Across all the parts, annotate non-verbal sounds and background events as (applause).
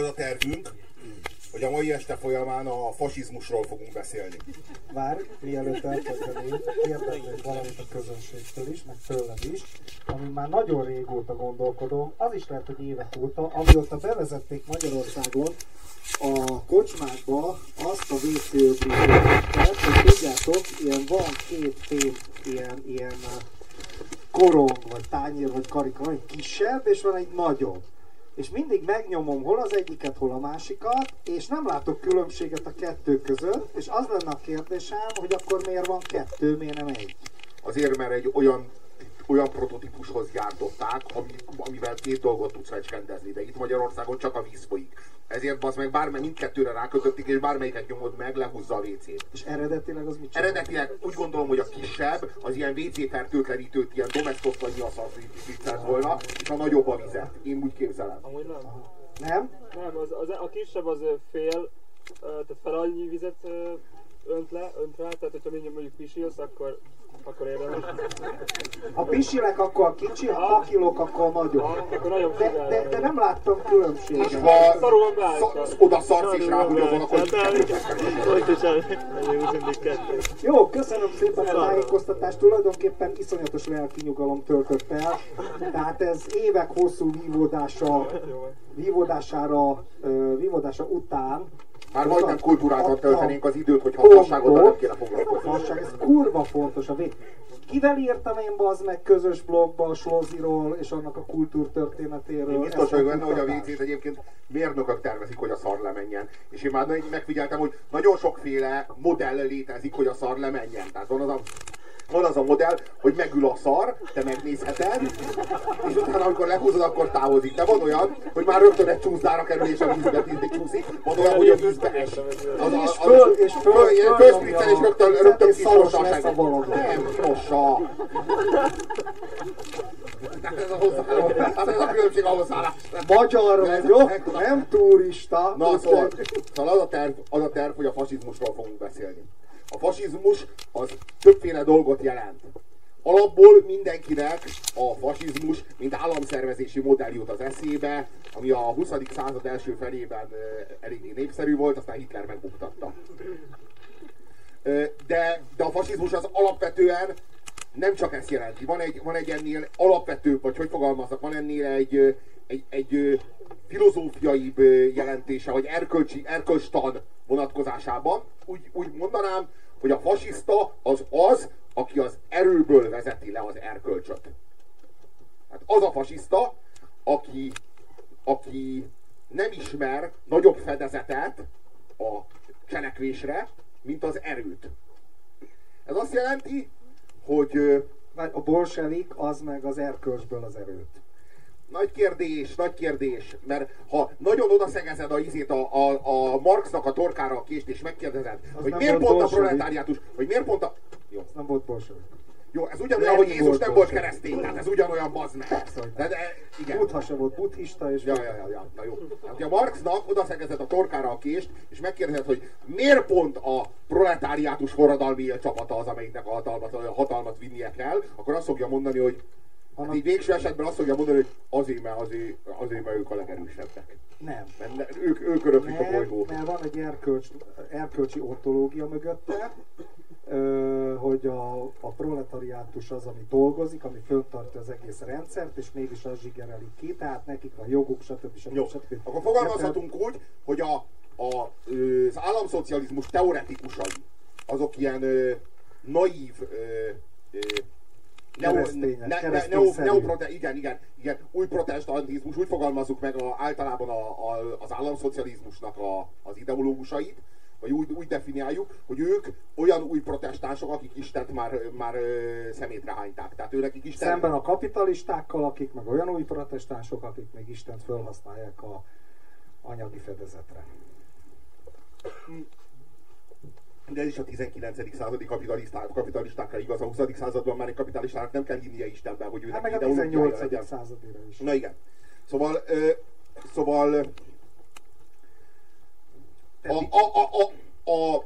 Az a tervünk, hogy a mai este folyamán a fasizmusról fogunk beszélni. Vár, mielőtt elkezdenénk, kérdeznék valamit a közönségtől is, meg tőled is, ami már nagyon régóta gondolkodom, az is lehet, hogy évek óta, amióta bevezették Magyarországon a kocsmákba azt a WC hogy tudjátok, ilyen van két fém, ilyen, ilyen korong, vagy tányér, vagy karika, egy kisebb, és van egy nagyobb és mindig megnyomom hol az egyiket, hol a másikat, és nem látok különbséget a kettő között, és az lenne a kérdésem, hogy akkor miért van kettő, miért nem egy? Azért, mert egy olyan olyan prototípushoz gyártották, ami, amivel két dolgot tudsz fecskendezni, de itt Magyarországon csak a víz folyik. Ezért az meg bármely mindkettőre rákötötték, és bármelyiket nyomod meg, lehúzza a WC-t. És eredetileg az mit csinál? Eredetileg úgy gondolom, hogy a kisebb, az ilyen WC fertőtlenítőt, ilyen domestos vagy nyilaszat viccelt volna, és a nagyobb a vizet. Én úgy képzelem. Amúgy nem. Nem? Nem, az, az, a kisebb az fél, tehát fel annyi vizet önt le, önt rá, tehát hogyha mondjuk pisilsz, akkor akkor érdemes. A pisilek akkor a kicsi, a pakilok akkor a nagyobb. de, de, de, nem láttam különbséget. És ha szarul oda szarsz és ráhúgyozol, akkor Jó, köszönöm szépen a tájékoztatást. Tulajdonképpen iszonyatos lelki nyugalom töltött el. Tehát ez évek hosszú vívódása, vívódására, vívódása után már majdnem kultúráltan töltenénk az időt, hogy hasznosságoddal nem kéne foglalkozni. Ez kurva fontos. A vég. Kivel írtam én az meg közös blogba a Sloziról és annak a kultúrtörténetéről? Én biztos vagyok benne, hogy a WC-t egyébként mérnökök tervezik, hogy a szar lemenjen. És én már megfigyeltem, hogy nagyon sokféle modell létezik, hogy a szar lemenjen. Tehát van az a van az a modell, hogy megül a szar, te megnézheted, és utána, amikor lehúzod, akkor távozik. De van olyan, hogy már rögtön egy csúszdára kerül, és a vízbe csúszik. Van olyan, hogy a vízbe es. Az, és föl, és föl, föl, föl, fölspriccel, és rögtön, rögtön kiszorossa a segget. Nem, rossa. Ez a hozzáállás, ez a különbség a hozzáállás. Magyar vagyok, nem turista. Na, szóval, szóval az, a terv, az a terv, hogy a fasizmusról fogunk beszélni. A fasizmus az többféle dolgot jelent. Alapból mindenkinek a fasizmus, mint államszervezési modell jut az eszébe, ami a 20. század első felében eléggé népszerű volt, aztán Hitler megbuktatta. De, de a fasizmus az alapvetően nem csak ezt jelenti. Van egy, van egy ennél alapvetőbb, vagy hogy fogalmaznak, van ennél egy, egy, egy filozófiai jelentése, vagy erkölcsi, erkölcstan vonatkozásában. Úgy, úgy mondanám, hogy a fasiszta az az, aki az erőből vezeti le az erkölcsöt. Hát az a fasiszta, aki, aki nem ismer nagyobb fedezetet a cselekvésre, mint az erőt. Ez azt jelenti, hogy... A bolsevik az meg az erkölcsből az erőt. Nagy kérdés, nagy kérdés, mert ha nagyon odaszegezed a izét a, a, a Marxnak a torkára a kést, és megkérdezed, az hogy miért pont a proletáriátus, hogy miért pont a... Jó. Ez nem volt bolsevik. Jó, ez ugyanolyan, hogy Jézus nem volt keresztény, tehát ez ugyanolyan bazd meg. De, de, igen. Buddha se volt buddhista, és... Ja, ja, ja, ja, na jó. Hát, a Marxnak odaszegezed a torkára a kést, és megkérdezed, hogy miért pont a proletáriátus forradalmi csapata az, amelyiknek a hatalmat, a hatalmat vinnie kell, akkor azt fogja mondani, hogy Hát így végső esetben azt fogja mondani, hogy azért, mert, azért, azért, mert ők a legerősebbek. Nem. Mert ők, ők öröklik a bolygót. mert van egy erkölcs, erkölcsi ontológia mögötte, hogy a, a proletariátus az, ami dolgozik, ami föntartja az egész rendszert, és mégis az zsigerelik ki, tehát nekik van joguk, stb. stb. Jó. stb. Akkor fogalmazhatunk úgy, hogy a, a, az államszocializmus teoretikusai, azok ilyen ö, naív ö, ö, neo, ne, ne, neo, igen, igen, igen, új protestantizmus, úgy fogalmazzuk meg a, általában a, a, az államszocializmusnak a, az ideológusait, vagy úgy, úgy definiáljuk, hogy ők olyan új protestánsok, akik Istent már, már szemétre hányták. Tehát őnek Isten... Szemben a kapitalistákkal, akik meg olyan új protestánsok, akik még Istent felhasználják a anyagi fedezetre de ez is a 19. századi kapitalisták, kapitalistákra igaz, a 20. században már egy kapitalistának nem kell hinnie Istenben, hogy őnek hát meg a 18. századira is. Na igen. Szóval, ö, szóval a, a, a, a, a,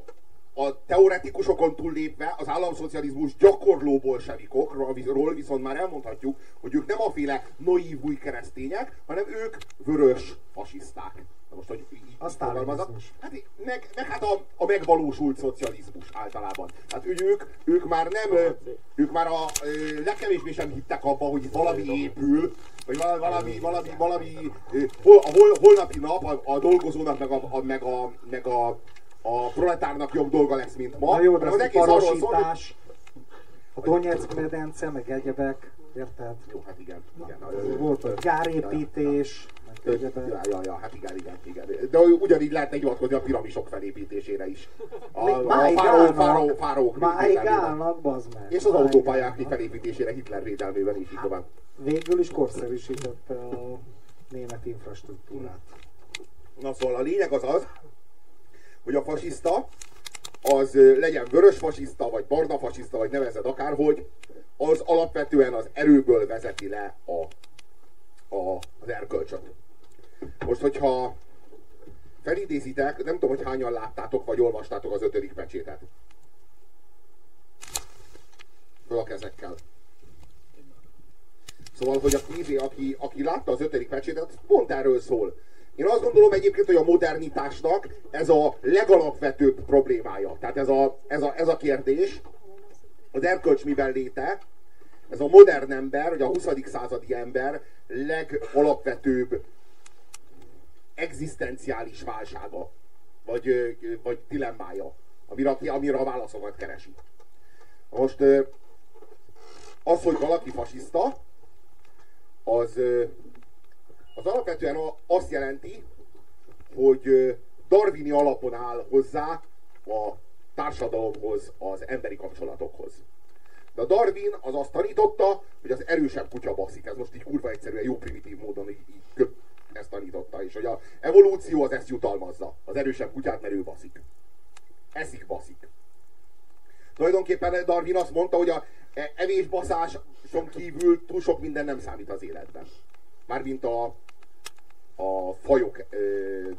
a teoretikusokon túllépve az államszocializmus gyakorló bolsevikokról viszont már elmondhatjuk, hogy ők nem a féle naív új keresztények, hanem ők vörös fasiszták Na most, hogy így A fogalmazok. Hát, meg, meg hát a, a megvalósult szocializmus általában. Hát ő- ők, ők már nem, ők már a legkevésbé sem hittek abba, hogy valami épül, vagy valami, valami, valami, valami hol, a hol, holnapi nap a, a dolgozónak, meg a, a, meg a, meg a, a proletárnak jobb dolga lesz, mint ma. Na jó, de az az egész arról szól, hogy... a Donetsk medence, meg egyebek, érted? Jó, hát igen. igen. Volt a gyárépítés, meg egyebek. Ja, ja, ja, hát igen, igen, igen. De ugyanígy lehetne hivatkozni a piramisok felépítésére is. A, a állnak. fáró, fárók Máig védelmében. állnak, bazd meg. És az autópályák felépítésére Hitler védelmében is így tovább. Végül is korszerűsítette a német infrastruktúrát. Na szóval a lényeg az az, hogy a fasiszta, az legyen vörös fasiszta, vagy barna fasiszta, vagy nevezed akárhogy, az alapvetően az erőből vezeti le a, a, az erkölcsöt. Most, hogyha felidézitek, nem tudom, hogy hányan láttátok, vagy olvastátok az ötödik pecsétet. Föl a kezekkel. Szóval, hogy aki, aki, aki látta az ötödik pecsétet, pont erről szól. Én azt gondolom egyébként, hogy a modernitásnak ez a legalapvetőbb problémája. Tehát ez a, ez a, ez a kérdés, az erkölcs miben léte, ez a modern ember, vagy a 20. századi ember legalapvetőbb egzisztenciális válsága, vagy, vagy dilemmája, amire, amire a válaszokat keresi. Most az, hogy valaki fasiszta, az, az alapvetően azt jelenti, hogy darwini alapon áll hozzá a társadalomhoz, az emberi kapcsolatokhoz. De a Darwin az azt tanította, hogy az erősebb kutya baszik. Ez most így kurva egyszerűen jó primitív módon így, így ezt tanította. És hogy a evolúció az ezt jutalmazza. Az erősebb kutyát, mert ő baszik. Eszik baszik. Tulajdonképpen Darwin azt mondta, hogy a e- evésbaszáson kívül túl sok minden nem számít az életben. Mármint a, a fajok ö,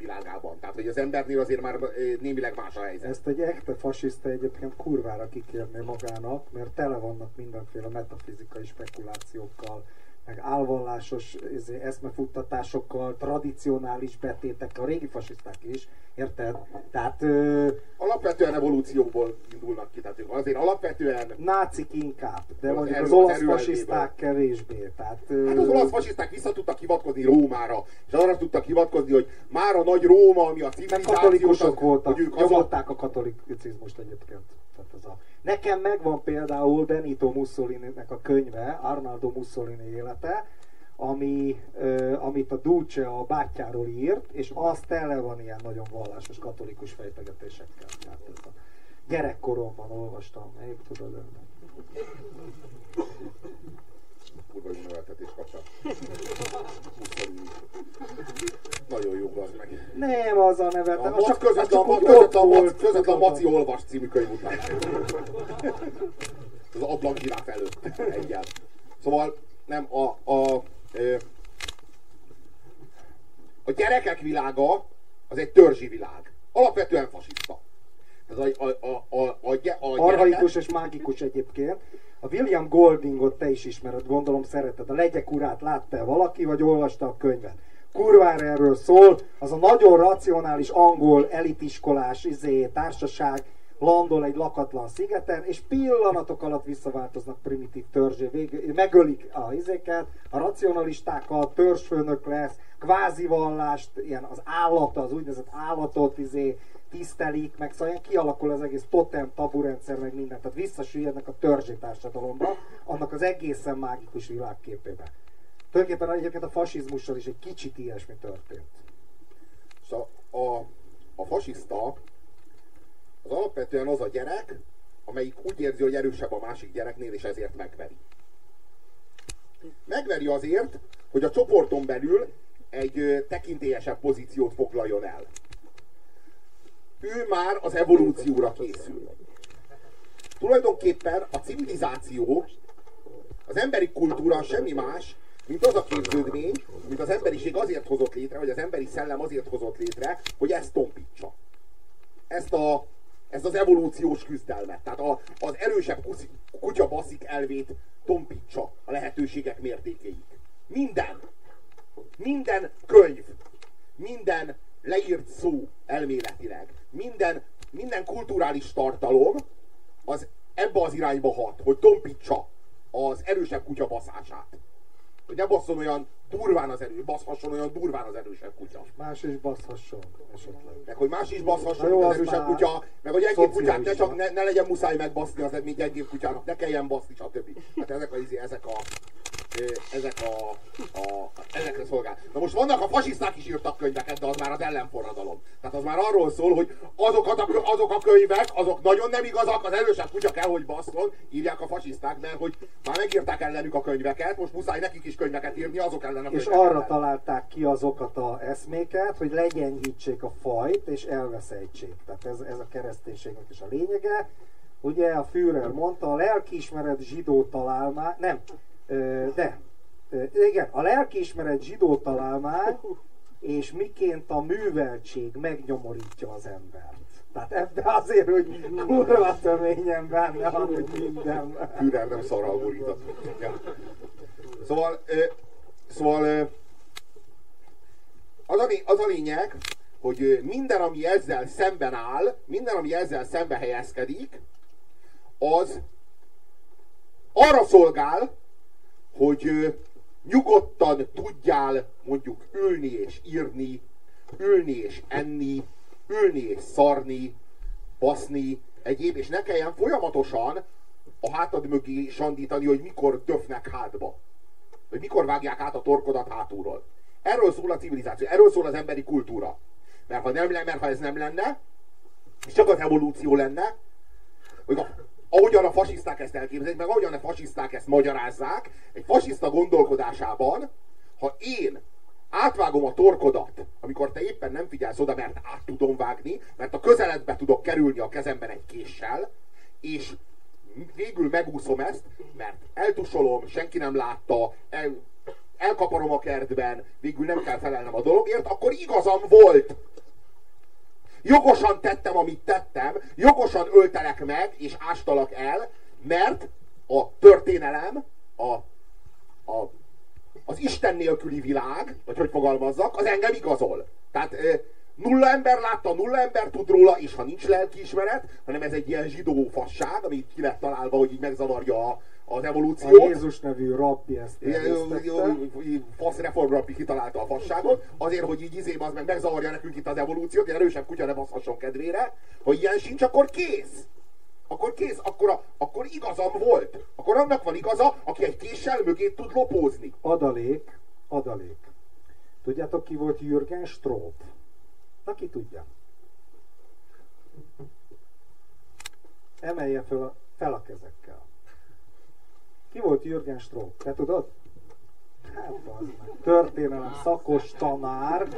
világában. Tehát, hogy az embernél azért már némileg más a helyzet. Ezt egy ekte fasiszta egyébként kurvára kikérné magának, mert tele vannak mindenféle metafizikai spekulációkkal, meg álvallásos izé, eszmefuttatásokkal, tradicionális betétekkel, a régi fasiszták is, érted? Tehát ö, Alapvetően evolúcióból indulnak ki. Tehát ők azért alapvetően nácik inkább, de Az mondjuk erő- az az olasz fasiszták kevésbé. Tehát, ö, Hát az olasz fasiszták vissza tudtak hivatkozni Rómára, és arra tudtak hivatkozni, hogy már a nagy Róma, ami a Meg civilizációt, katolikusok az- voltak, hogy ők nyomották a katolicizmust egyébként. Tehát ez a... Nekem megvan például Benito Mussolini-nek a könyve, Arnaldo Mussolini élete, ami, ö, amit a Dulce a bátyjáról írt, és az tele van ilyen nagyon vallásos katolikus fejtegetésekkel. Tehát ez a gyerekkoromban olvastam, még tudod. kurva jó neveltetés kapta. Mussolini. Nagyon jó az meg. Nem az a neve, A de az Mac csak, az közvetlen, csak a ott a Mac, volt. közvetlen tudod. Maci olvas című könyv után. Az ablakzsiráf előtt. Egyel. Szóval nem a, a, a gyerekek világa az egy törzsi világ. Alapvetően fasiszta. Ez a, a, a, a, a, a Arhaikus és mágikus egyébként. A William Goldingot te is ismered, gondolom szereted. A Legyek urát látta valaki, vagy olvasta a könyvet? Kurvára erről szól, az a nagyon racionális angol elitiskolás izé, társaság landol egy lakatlan szigeten, és pillanatok alatt visszaváltoznak primitív törzsé, megölik a izéket, a racionalistákat, törzsfőnök lesz, kvázi vallást, ilyen az állata, az úgynevezett állatot izé, tisztelik, meg szóval kialakul az egész totem, taburendszer, meg minden. Tehát visszasüllyednek a törzsi társadalomba, annak az egészen mágikus világképébe. Tulajdonképpen egyébként a fasizmussal is egy kicsit ilyesmi történt. Szóval a, a fasiszta az alapvetően az a gyerek, amelyik úgy érzi, hogy erősebb a másik gyereknél, és ezért megveri. Megveri azért, hogy a csoporton belül egy tekintélyesebb pozíciót foglaljon el. Ő már az evolúcióra készül. Tulajdonképpen a civilizáció, az emberi kultúra semmi más, mint az a képződmény, amit az emberiség azért hozott létre, vagy az emberi szellem azért hozott létre, hogy ezt tompítsa. Ezt, a, ezt az evolúciós küzdelmet. Tehát a, az erősebb kuszi, kutya baszik elvét tompítsa a lehetőségek mértékéig. Minden. Minden könyv, minden leírt szó elméletileg, minden, minden kulturális tartalom az ebbe az irányba hat, hogy tompítsa az erősebb kutya baszását. Hogy ne basszon olyan durván az erő, baszhasson olyan durván az erősebb kutya. Más is baszhasson esetleg. Meg hogy más is baszhasson, jó, az az erősebb kutya, meg hogy egyéb kutyát ne, csak ne, ne, legyen muszáj megbaszni az mint egyéb kutyának, ne kelljen baszni, stb. Hát ezek a, izé- ezek a, ezek a, a, ezekre szolgál. Na most vannak a fasiszták is írtak könyveket, de az már az ellenforradalom. Tehát az már arról szól, hogy azokat a, azok a könyvek, azok nagyon nem igazak, az erősebb kutya kell, hogy basszon, írják a fasiszták, mert hogy már megírták ellenük a könyveket, most muszáj nekik is könyveket írni, azok ellen a És arra ellen. találták ki azokat a eszméket, hogy legyengítsék a fajt és elveszejtsék. Tehát ez, ez a kereszténységnek is a lényege. Ugye a Führer mondta, a lelkiismeret zsidó találmány, nem, de, igen, a lelkiismeret zsidó találmány, és miként a műveltség megnyomorítja az embert. Tehát ebbe azért, hogy kurva töményen benne hogy minden. Führer nem szarral borított. Ja. Szóval, szóval az, a, az a lényeg, hogy minden, ami ezzel szemben áll, minden, ami ezzel szembe helyezkedik, az arra szolgál, hogy nyugodtan tudjál mondjuk ülni és írni, ülni és enni, ülni és szarni, baszni, egyéb, és ne kelljen folyamatosan a hátad mögé sandítani, hogy mikor döfnek hátba. Hogy mikor vágják át a torkodat hátulról. Erről szól a civilizáció, erről szól az emberi kultúra. Mert ha, nem, mert ha ez nem lenne, és csak az evolúció lenne, hogy a, ahogyan a fasiszták ezt elképzelik, meg ahogyan a fasiszták ezt magyarázzák, egy fasiszta gondolkodásában, ha én átvágom a torkodat, amikor te éppen nem figyelsz oda, mert át tudom vágni, mert a közeledbe tudok kerülni a kezemben egy késsel, és végül megúszom ezt, mert eltusolom, senki nem látta, el, elkaparom a kertben, végül nem kell felelnem a dologért, akkor igazam volt. Jogosan tettem, amit tettem, jogosan öltelek meg, és ástalak el, mert a történelem, a, a, az Isten nélküli világ, vagy hogy fogalmazzak, az engem igazol. Tehát nulla ember látta, nulla ember tud róla, és ha nincs lelkiismeret, hanem ez egy ilyen zsidó fasság, ami ki lett találva, hogy így megzavarja a, az A evolúciót. Jézus nevű rabbi ezt Fasz reformrappi kitalálta a fasságot, azért, hogy így izé az meg megzavarja nekünk itt az evolúciót, ilyen erősebb kutya ne baszhasson kedvére, hogy ilyen sincs, akkor kész. Akkor kész, akkor, a, akkor igazam volt. Akkor annak van igaza, aki egy késsel mögé tud lopózni. Adalék, adalék. Tudjátok ki volt Jürgen Stróp? Na ki tudja? Emelje fel a, fel a kezekkel. Ki volt Jürgen Stróp? Te tudod? Hát az. Történelem szakos tanár.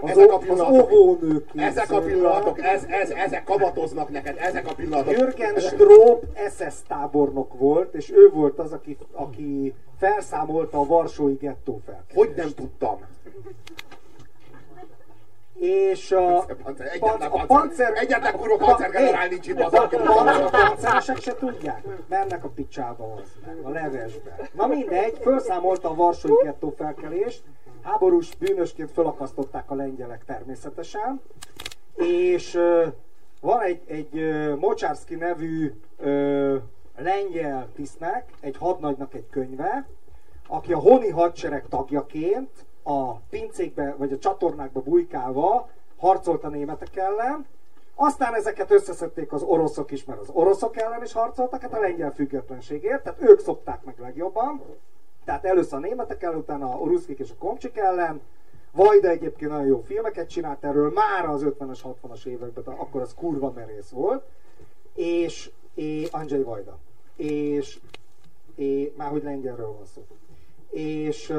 Az, Ezek a az pillanatok- óvónők Ezek a pillanatok, ez, ez, ezek kamatoznak neked, ezek a pillanatok. Jürgen Stróp SS tábornok volt, és ő volt az, aki, aki felszámolta a Varsói gettó fel. Hogy nem tudtam? És a, egyetlen pan- a pancer, egyetlen kurva Pa- pancergenerál nincs itt, az a, panceresek se tudják. Mennek a picsába az meg, a levesbe. Na mindegy, felszámolta a Varsói gettó felkelést, háborús bűnösként felakasztották a lengyelek természetesen, és ö, van egy, egy ö, Mocsárszki nevű ö, lengyel tisztnek, egy hadnagynak egy könyve, aki a honi hadsereg tagjaként a pincékbe vagy a csatornákba bujkálva harcolt a németek ellen, aztán ezeket összeszedték az oroszok is, mert az oroszok ellen is harcoltak, hát a lengyel függetlenségért, tehát ők szokták meg legjobban. Tehát először a németek ellen, utána a ruszkik és a komcsik ellen. Vajda egyébként nagyon jó filmeket csinált erről, már az 50-es, 60-as években, de akkor az kurva merész volt. És, és Andrzej Vajda. És, és már hogy lengyelről van szó. És,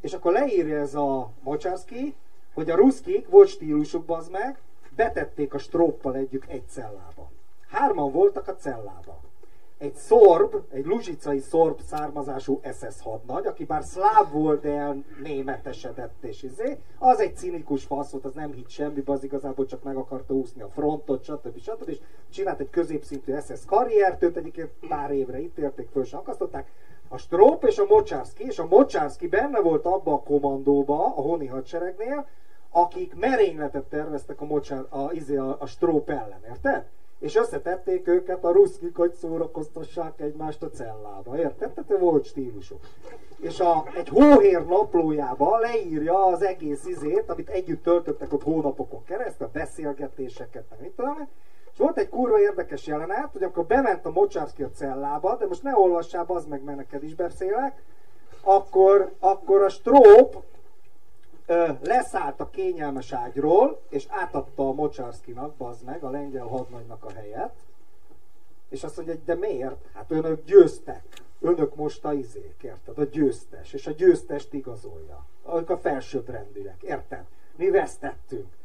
és akkor leírja ez a Mocsárszki, hogy a ruszkik volt stílusuk, bazd meg, betették a stróppal együtt egy cellába. Hárman voltak a cellában. Egy szorb, egy luzsicai szorb származású SS hadnagy, aki bár szláv volt, de németesedett és izé, az egy cinikus fasz volt, az nem hitt semmibe, az igazából csak meg akarta úszni a frontot, stb. stb. és csinált egy középszintű SS karriert, őt egyébként pár évre ítélték, föl se akasztották. A Stróp és a Mocsárszki, és a Mocsárszki benne volt abba a kommandóba, a honi hadseregnél, akik merényletet terveztek a, mocsár, a, izé, a, a stróp ellen, érted? És összetették őket a ruszkik, hogy szórakoztassák egymást a cellába, érted? Tehát volt stílusuk. És a, egy hóhér naplójába leírja az egész izét, amit együtt töltöttek ott hónapokon keresztül, a beszélgetéseket, meg mit tudom. Volt egy kurva érdekes jelenet, hogy akkor bement a Mocsárszki a cellába, de most ne olvassál, az meg, mert neked is beszélek, akkor, akkor a stróp ö, leszállt a kényelmes ágyról, és átadta a Mocsárszkinak, bazd meg, a lengyel hadnagynak a helyet, és azt mondja, hogy de miért? Hát önök győztek. Önök most a izék, érted? A győztes. És a győztest igazolja. Ők a felsőbbrendűek, érted? Mi vesztettünk.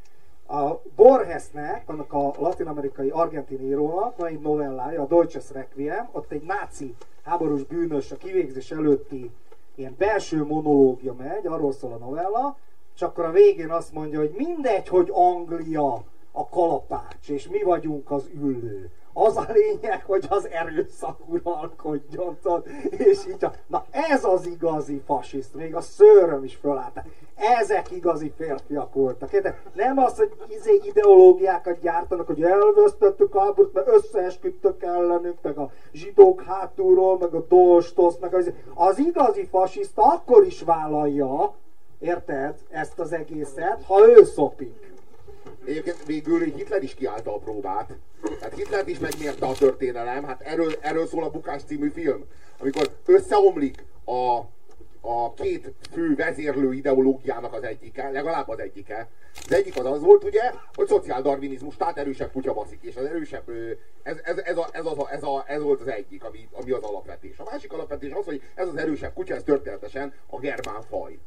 A Borgesnek, annak a latinamerikai argentin írónak van egy novellája, a Deutsches Requiem, ott egy náci háborús bűnös a kivégzés előtti ilyen belső monológia megy, arról szól a novella, és akkor a végén azt mondja, hogy mindegy, hogy Anglia a kalapács, és mi vagyunk az üllő. Az a lényeg, hogy az erőszak uralkodjon, és így, a, na ez az igazi fasiszt, még a szőröm is fölállt. Ezek igazi férfiak voltak. De nem az, hogy izé ideológiákat gyártanak, hogy elvesztettük háborút, mert összeesküdtök ellenük, meg a zsidók hátulról, meg a dolstosz, meg az, az igazi fasiszta akkor is vállalja, érted, ezt az egészet, ha ő szopik. Egyébként végül Hitler is kiállta a próbát. Tehát Hitler is megnyerte a történelem, hát erről, erről szól a Bukás című film. Amikor összeomlik a, a két fő vezérlő ideológiának az egyike, legalább az egyike. Az egyik az az volt ugye, hogy szociáldarvinizmus, tehát erősebb kutya baszik, és az erősebb, ez, ez, ez, a, ez, a, ez, a, ez volt az egyik, ami, ami az alapvetés. A másik alapvetés az, hogy ez az erősebb kutya, ez történetesen a germán faj.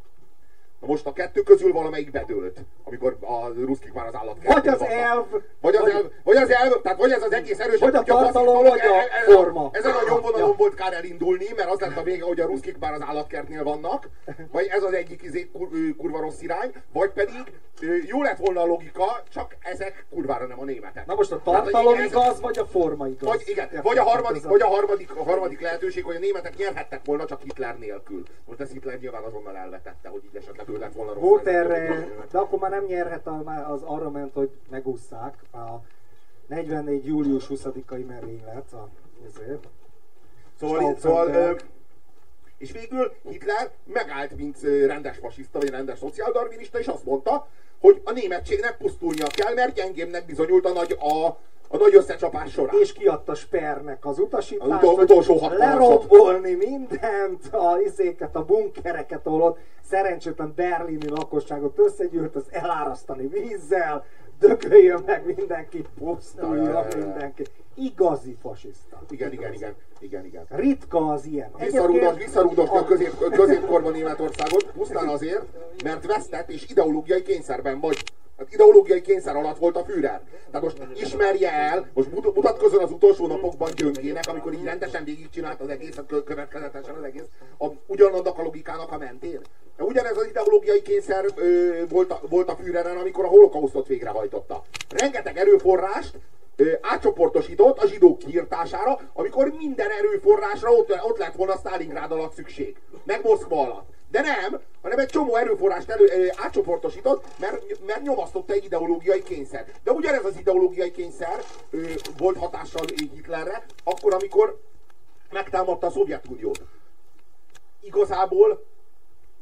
Na most a kettő közül valamelyik bedőlt, amikor a ruszkik már az állat Vagy az elv, vagy az, elv, vagy az elv, tehát vagy ez az egész erős, vagy a tartalom, vagy a ez, forma. Ezen a nyomvonalon ja. volt kár elindulni, mert az lett a vége, hogy a ruszkik már az állatkertnél vannak, vagy ez az egyik izé, kur, kurva rossz irány, vagy pedig jó lett volna a logika, csak ezek kurvára nem a németek. Na most a tartalom tehát, igaz, ez, vagy a forma igaz? Vagy, igen, vagy a harmadik, vagy a harmadik, a harmadik lehetőség, hogy a németek nyerhettek volna csak Hitler nélkül. Most ezt Hitler nyilván azonnal elvetette, hogy így esetleg ő lett volna rossz. Volt erre, de akkor már nem nyerhet, az arra ment, hogy megúszszák a 44. július 20-ai merénylet. A, ezért. Szóval, szóval és végül Hitler megállt, mint rendes fasiszta, vagy rendes szociáldarvinista, és azt mondta, hogy a németségnek pusztulnia kell, mert gyengémnek bizonyult a nagy, a, a nagy összecsapás során. És kiadta Spernek az utasítást, az utol, utolsó lerombolni mindent, a izéket, a bunkereket, ahol ott szerencsétlen berlini lakosságot összegyűlt, az elárasztani vízzel, dögöljön meg mindenki, pusztuljon mindenki. Igazi fasiszta. Igen, igen, igen, igen, igen. Ritka az ilyen. Visszarúdos, visszarúdos a közép, középkorban Németországot, pusztán azért, mert vesztett és ideológiai kényszerben vagy. Hát ideológiai kényszer alatt volt a Führer. Tehát most ismerje el, most mutatkozzon az utolsó napokban gyöngének, amikor így rendesen végigcsinált az egész, következetesen az egész, a, ugyanannak a logikának a mentén. De ugyanez az ideológiai kényszer ö, volt, a, volt a Führeren, amikor a holokausztot végrehajtotta. Rengeteg erőforrást ö, átcsoportosított a zsidók kiirtására, amikor minden erőforrásra ott, ott lett volna Stalingrád alatt szükség. Meg Moszkva alatt. De nem, hanem egy csomó erőforrást elő, átcsoportosított, mert, mert nyomasztotta egy ideológiai kényszer. De ugyanez az ideológiai kényszer ö, volt hatással Hitlerre, akkor, amikor megtámadta a Szovjetuniót. Igazából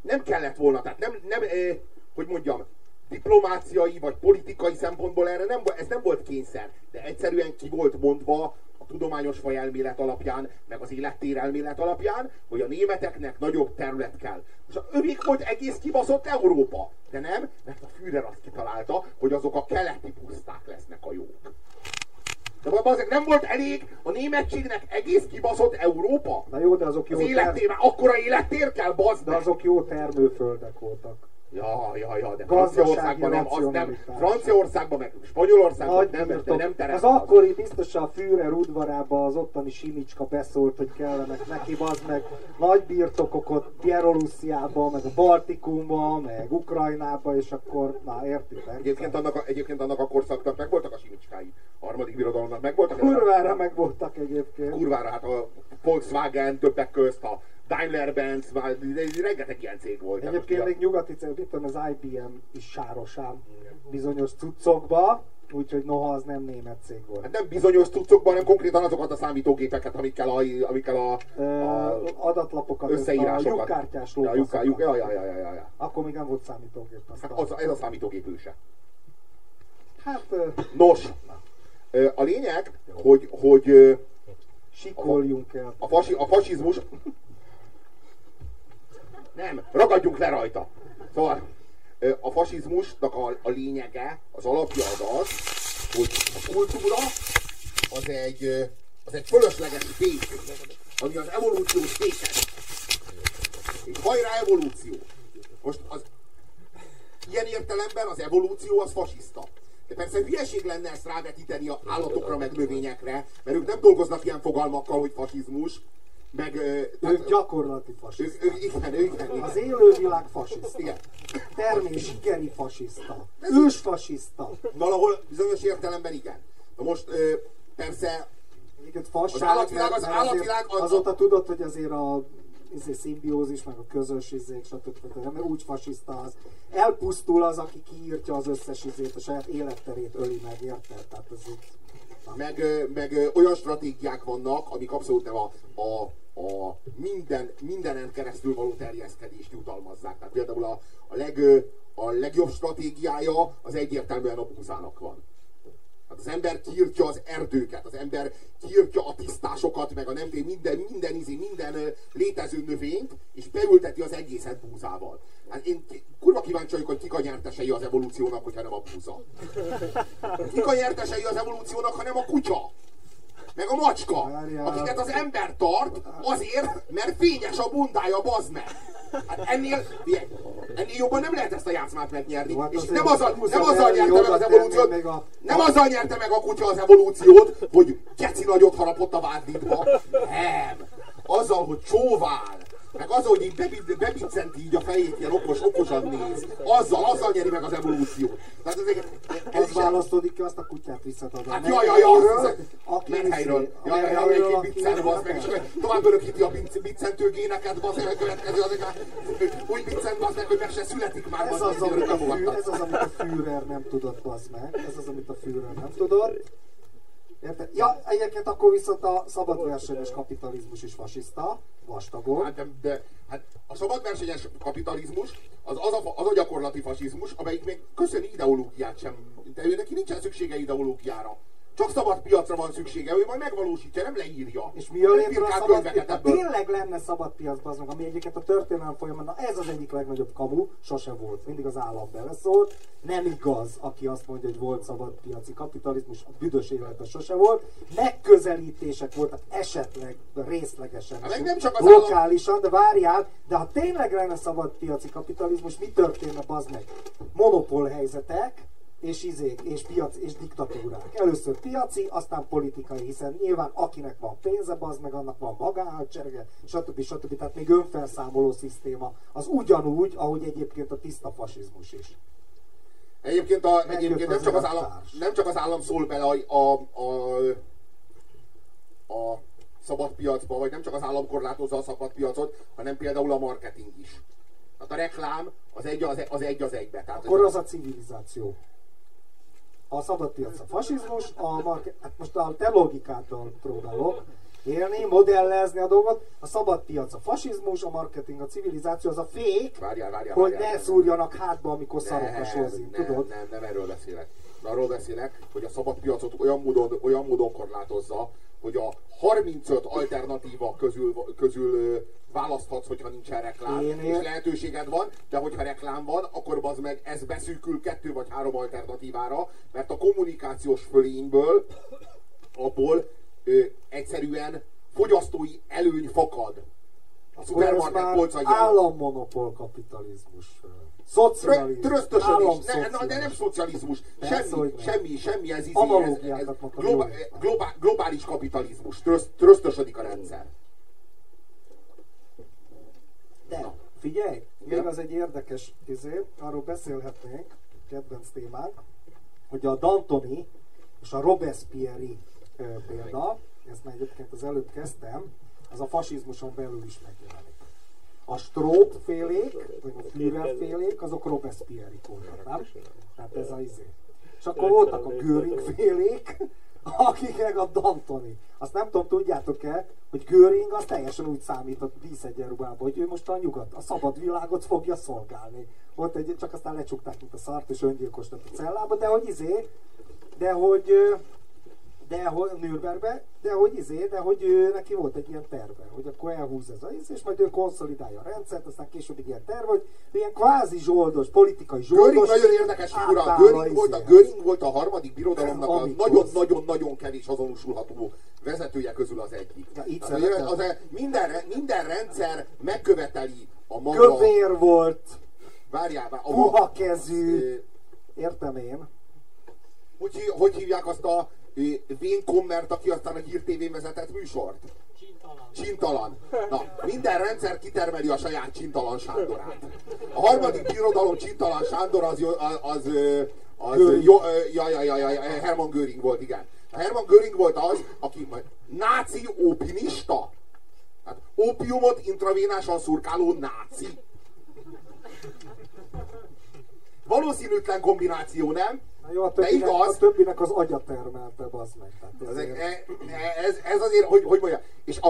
nem kellett volna, tehát nem, nem ö, hogy mondjam, diplomáciai vagy politikai szempontból erre nem, ez nem volt kényszer, de egyszerűen ki volt mondva tudományos fajelmélet alapján, meg az élettérelmélet alapján, hogy a németeknek nagyobb terület kell. Most a övék volt egész kibaszott Európa. De nem, mert a Führer azt kitalálta, hogy azok a keleti puszták lesznek a jók. De azért nem volt elég a németségnek egész kibaszott Európa? Na jó, de azok jó az élettér, ter... akkora élettér kell, bazd De azok jó termőföldek voltak. Ja, ja, ja, de Franciaországban nem, az nem. Franciaországban, meg Spanyolországban nem, nem, nem Az akkori biztos a Führer udvarába az ottani Simicska beszólt, hogy kellenek neki, az meg nagy birtokokat Bielorussziába, meg a Baltikumba, meg Ukrajnába, és akkor, na értitek? Egyébként annak, a, egyébként annak a korszaknak meg voltak a Simicskái. A harmadik birodalomnak meg voltak. Kurvára meg voltak egyébként. Kurvára, hát a Volkswagen többek közt, a Daimler-Benz, már rengeteg ilyen cég volt. Egyébként még nyugati cég, itt az IBM is sárosán bizonyos cuccokba, úgyhogy noha az nem német cég volt. Hát nem bizonyos cuccokban, hanem konkrétan azokat a számítógépeket, amikkel a, amikkel a, a adatlapokat, összeírásokat. a lyukkártyás ja, lyukká, lyuk, ja, ja, ja, ja, ja. Akkor még nem volt számítógép. Hát az, ez a számítógép őse. Hát... Nos, a lényeg, hogy, hogy Sikoljunk el. A, fasi, a fasizmus... Nem, ragadjunk le rajta. Szóval a fasizmusnak a, a lényege, az alapja az az, hogy a kultúra az egy, az egy fölösleges fék, ami az evolúciós féket. És hajrá evolúció. Most az, ilyen értelemben az evolúció az fasiszta. De persze hülyeség lenne ezt rávetíteni a állatokra, meg növényekre, mert ők nem dolgoznak ilyen fogalmakkal, hogy fasizmus, meg... Ők tehát, gyakorlati fasiszta. Ők, ők, igen, ők, igen. Az élővilág fasiszta. Igen. Termés igeri fasiszta. Ős fasiszta. Valahol bizonyos értelemben igen. Na most persze Egyébként fasság, az állatvilág, az állatvilág az, azóta tudod, hogy azért a izé, szimbiózis, meg a közös izék, stb. Nem, úgy fasiszta az. Elpusztul az, aki kiírtja az összes izét, a saját életterét öli meg, érted? Tehát ez így... Meg, meg olyan stratégiák vannak, amik abszolút nem a, a, a minden, mindenen keresztül való terjeszkedést jutalmazzák. Tehát például a, a, leg, a legjobb stratégiája az egyértelműen a búzának van. Hát az ember kiirtja az erdőket, az ember kiirtja a tisztásokat, meg a nem minden, minden izi, minden létező növényt, és beülteti az egészet búzával. Hát én kurva kíváncsi vagyok, hogy kik a nyertesei az evolúciónak, hogyha nem a búza. Kik a nyertesei az evolúciónak, ha nem a kutya. Meg a macska, akiket az ember tart azért, mert fényes a bundája, bazd meg. Hát ennél, ennél jobban nem lehet ezt a játszmát megnyerni. Hát és nem azzal, nem azzal nyerte meg az evolúciót, nem azzal nyerte meg a kutya az evolúciót, hogy keci nagyot harapott a vádlitba. Nem. Azzal, hogy csóvál, meg az, hogy így bebiccenti így a fejét, ilyen okos, okosan néz. Azzal, azzal nyeri meg az evolúciót. Tehát ez, ez az választódik ki, azt a kutyát visszatadom. Hát jaj, jaj, jaj, menhelyről. Jaj, jaj, jaj, egy biccent, bazd meg, és tovább örökíti a biccentő géneket, bazd meg, a következő, az új biccent, bazd meg, hogy meg se születik már, ez az, amit a, ez az, amit a Führer nem tudott, bazd meg. Ez az, amit a Führer nem tudott. Érted? Ja, egyébként akkor viszont a szabadversenyes kapitalizmus is fasiszta, vastagon. Hát, de, de hát a szabadversenyes kapitalizmus az, az, a, az a gyakorlati fasizmus, amelyik még köszöni ideológiát sem. De neki nincsen szüksége ideológiára. Csak szabad piacra van szüksége, ő majd megvalósítja, nem leírja. És mi a létre a szabad piac? Ha tényleg lenne szabad piac, az meg, ami egyébként a történelem folyamán, na ez az egyik legnagyobb kamu, sose volt. Mindig az állam beleszólt. Nem igaz, aki azt mondja, hogy volt szabad piaci kapitalizmus, a büdös életben sose volt. Megközelítések voltak esetleg részlegesen, hát nem csak az lokálisan, állam... de várjál, de ha tényleg lenne szabad piaci kapitalizmus, mi történne, bazd meg? Monopól helyzetek, és izék, és piac, és diktatúrák. Először piaci, aztán politikai, hiszen nyilván akinek van pénze, az meg annak van magáhadserege, stb. stb. Tehát még önfelszámoló szisztéma. Az ugyanúgy, ahogy egyébként a tiszta fasizmus is. Egyébként, a, egyébként nem, csak az állam, nem csak az állam szól bele a, a, a, a szabad piacba, vagy nem csak az állam korlátozza a szabad piacot, hanem például a marketing is. Tehát a reklám az egy az, az, egy az egybe. Tehát Akkor az a civilizáció a szabad piac a fasizmus, a market, hát most a te logikáddal próbálok élni, modellezni a dolgot, a szabad piac a fasizmus, a marketing a civilizáció, az a fék, várjál, várjál, hogy várjál, ne szúrjanak hátba, amikor szarok a sorzin, tudod? Nem, nem, erről beszélek. Arról beszélek, hogy a szabad piacot olyan módon, olyan módon korlátozza, hogy a 35 alternatíva közül, közül választhatsz, hogyha nincsen reklám, Én és lehetőséged van, de hogyha reklám van, akkor az meg ez beszűkül kettő vagy három alternatívára, mert a kommunikációs fölényből abból ö, egyszerűen fogyasztói előny fakad. A szupermarket polcai állammonopól kapitalizmus. Szocializmus. Trösztösödés. Ne, de nem szocializmus. Semmi, semmi, semmi, ez, izé, ez, ez, globál, globál, globális kapitalizmus. trösztösödik a rendszer. De, Na. figyelj, még az egy érdekes izé, arról beszélhetnénk, kedvenc témánk, hogy a Dantoni és a Robespierre példa, ezt már egyébként az előbb kezdtem, az a fasizmuson belül is megjelenik. A Stróp félék, vagy a Führer félék, azok Robespierre voltak, nem? Tehát ez a izé. És akkor voltak a Göring félék, akik meg (laughs) a Dantoni. Azt nem tudom, tudjátok-e, hogy Göring az teljesen úgy számított díszegyenruhában, hogy ő most a nyugat, a szabad világot fogja szolgálni. Volt egy, csak aztán lecsukták, mint a szart, és öngyilkos lett a cellába, de hogy izé, de hogy de hogy Nürnbergbe, de hogy izé, de hogy ő, neki volt egy ilyen terve, hogy akkor elhúz ez a izé, és majd ő konszolidálja a rendszert, aztán később egy ilyen terv, hogy ilyen kvázi zsoldos, politikai zsoldos. Göring nagyon érdekes figura. Göring volt, a, Göring volt a harmadik birodalomnak a nagyon-nagyon-nagyon kevés azonosulható vezetője közül az egyik. Ja, Tehát, az, az, az, minden, minden rendszer megköveteli a maga... Kövér volt, várjál, a puha kezű, értem én. Hogy, hogy hívják azt a Vén Kommert, aki aztán a Hír TV vezetett műsort? Csintalan. Csintalan. Na, minden rendszer kitermeli a saját Csintalan Sándorát. A harmadik birodalom Csintalan Sándor az, az, az, az jó, ja, ja, ja, ja, Hermann Göring volt, igen. A Hermann Göring volt az, aki náci opinista. Tehát opiumot intravénásan szurkáló náci. Valószínűtlen kombináció, nem? Na jó, a többinek, igaz, a többinek az agya termelte, az meg. Tehát ez, e- ez, ez, azért, hogy, hogy mondja, és a,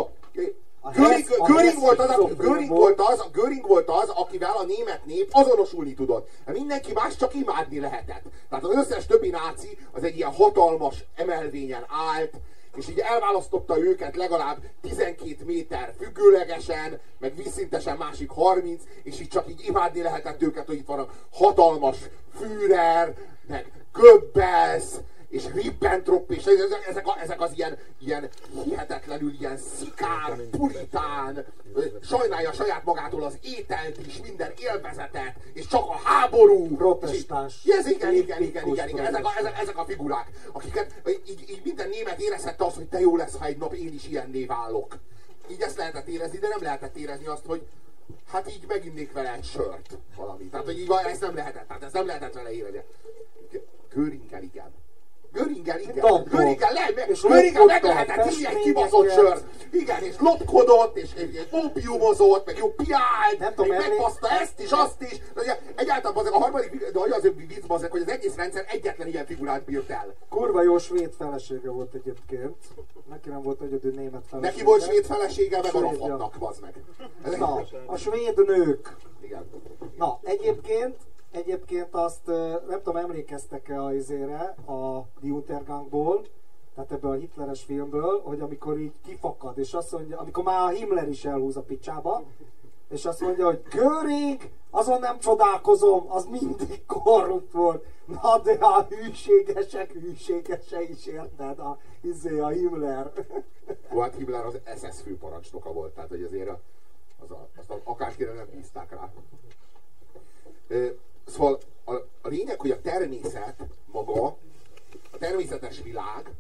a Göring, Hess, Göring, volt az, a, Göring, volt az, Göring volt az, akivel a német nép azonosulni tudott. Mindenki más csak imádni lehetett. Tehát az összes többi náci az egy ilyen hatalmas emelvényen állt, és így elválasztotta őket legalább 12 méter függőlegesen, meg vízszintesen másik 30, és így csak így imádni lehetett őket, hogy itt van a hatalmas Führer, meg Goebbels, és Ribbentrop, és ezek, a, ezek az ilyen, ilyen hihetetlenül ilyen szikár, puritán, sajnálja saját magától az ételt is, minden élvezetet, és csak a háború. Protestáns. Ez igen, igen, igen, igen, igen, ezek a, ezek, ezek a figurák, akiket így, így minden német érezhette azt, hogy te jó lesz, ha egy nap én is ilyenné válok. Így ezt lehetett érezni, de nem lehetett érezni azt, hogy hát így meginnék vele egy sört valami. Tehát, hogy így, ezt nem lehetett, tehát ezt nem lehetett vele érezni. Göringel igen. Göringel, igen. Göringel, le, meg, Göringel meg lehetett így egy kibaszott sör. Igen, és lopkodott, és, és opiumozott, meg jó piált, nem tudom, megbaszta ezt is, azt is. De egyáltalán azok a harmadik, de az vicc azok, hogy az egész rendszer egyetlen ilyen figurát bírt el. Kurva jó svéd felesége volt egyébként. Neki nem volt egyedül német felesége. Neki volt svéd felesége, meg a rafatnak, bazd meg. Na, a svéd nők. Igen. Na, egyébként Egyébként azt nem tudom, emlékeztek-e a izére, a Die Untergangból, tehát ebből a hitleres filmből, hogy amikor így kifakad, és azt mondja, amikor már a Himmler is elhúz a picsába, és azt mondja, hogy Göring, azon nem csodálkozom, az mindig korrupt volt. Na de a hűségesek hűségese is érted, a, izé, a Himmler. Jó, hát Himmler az SS főparancsnoka volt, tehát hogy azért az a, azt a, akárkire nem bízták rá. Szóval a, a lényeg, hogy a természet maga, a természetes világ,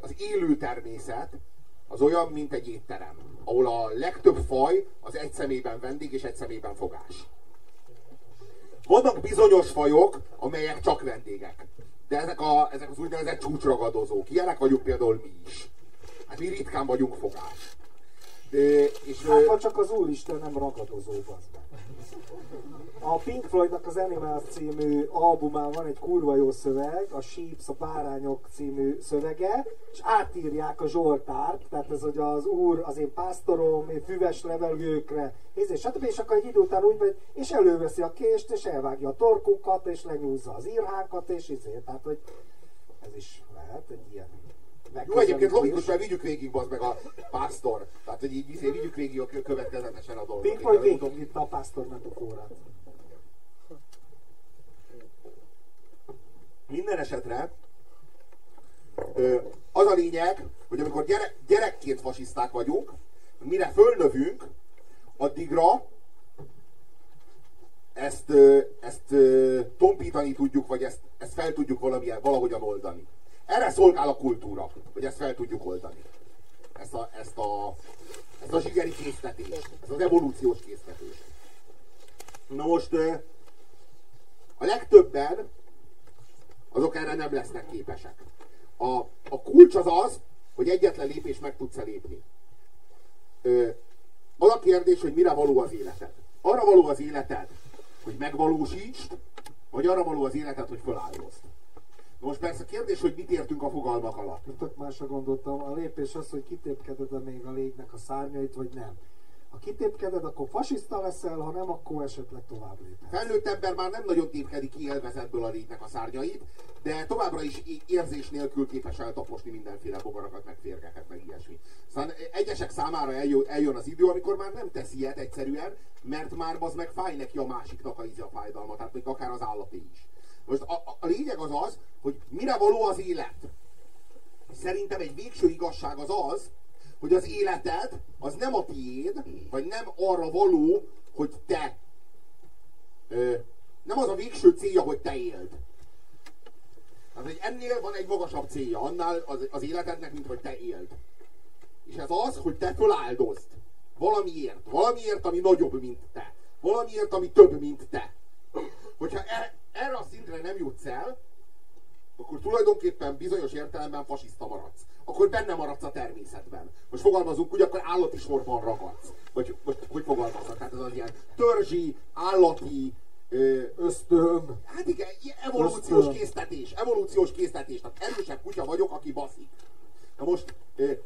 az élő természet, az olyan, mint egy étterem, ahol a legtöbb faj az egy szemében vendég és egy szemében fogás. Vannak bizonyos fajok, amelyek csak vendégek. De ezek, a, ezek az úgynevezett csúcsragadozók. Ilyenek vagyunk például mi is. Hát mi ritkán vagyunk fogás. De, és, hát ha csak az Úristen nem ragadozó, az a Pink Floydnak az Animals című albumán van egy kurva jó szöveg, a Sheeps, a Bárányok című szövege, és átírják a Zsoltárt, tehát ez, hogy az úr az én pásztorom, én füves levelőkre, és stb. És akkor egy idő után úgy megy, és előveszi a kést, és elvágja a torkunkat, és lenyúzza az írhánkat, és izé, tehát hogy ez is lehet egy ilyen jó, egyébként logikus, mert vigyük végig az meg a pásztor. Tehát, hogy így izé, vigyük végig a következetesen a dolgot. Pink Floyd végig a pásztor metukórát. Minden esetre az a lényeg, hogy amikor gyere, gyerekként fasiszták vagyunk, mire fölnövünk, addigra ezt, ezt tompítani tudjuk, vagy ezt, ezt fel tudjuk valamilyen, valahogyan oldani. Erre szolgál a kultúra, hogy ezt fel tudjuk oldani. Ezt a, ezt a, ezt a zsigeri késztetés, ezt az evolúciós késztetés. Na most a legtöbben azok erre nem lesznek képesek. A, a kulcs az az, hogy egyetlen lépés meg tudsz lépni. Ö, Az a kérdés, hogy mire való az életed. Arra való az életed, hogy megvalósítsd, vagy arra való az életed, hogy feláldozd. Most persze kérdés, hogy mit értünk a fogalmak alatt. Tök másra gondoltam. A lépés az, hogy kitépkeded-e még a légnek a szárnyait, vagy nem. Ha kitépkeded, akkor fasiszta leszel, ha nem, akkor esetleg tovább léphetsz. Felnőtt ember már nem nagyon tépkedik ki élvezetből a létnek a szárnyait, de továbbra is érzés nélkül képes eltaposni mindenféle bogarakat, meg férgeket, meg ilyesmi. Szóval egyesek számára eljön, eljön az idő, amikor már nem tesz ilyet egyszerűen, mert már az meg fáj neki a másiknak a íze a fájdalma, tehát még akár az állaté is. Most a, a, a lényeg az az, hogy mire való az élet. Szerintem egy végső igazság az az, hogy az életed az nem a tiéd, vagy nem arra való, hogy te ö, nem az a végső célja, hogy te éld. Tehát, hogy ennél van egy magasabb célja, annál az, az életednek, mint hogy te éld. És ez az, hogy te föláldozd. Valamiért. Valamiért, ami nagyobb, mint te. Valamiért, ami több, mint te. Hogyha e, erre a szintre nem jutsz el, akkor tulajdonképpen bizonyos értelemben fasiszta maradsz. Akkor benne maradsz a természetben. Most fogalmazunk úgy, akkor állati sorban ragadsz. Vagy most hogy fogalmazok? Hát ez az ilyen törzsi, állati, ösztön. Hát igen, evolúciós ösztön. késztetés. Evolúciós késztetés. Tehát erősebb kutya vagyok, aki baszik. Na most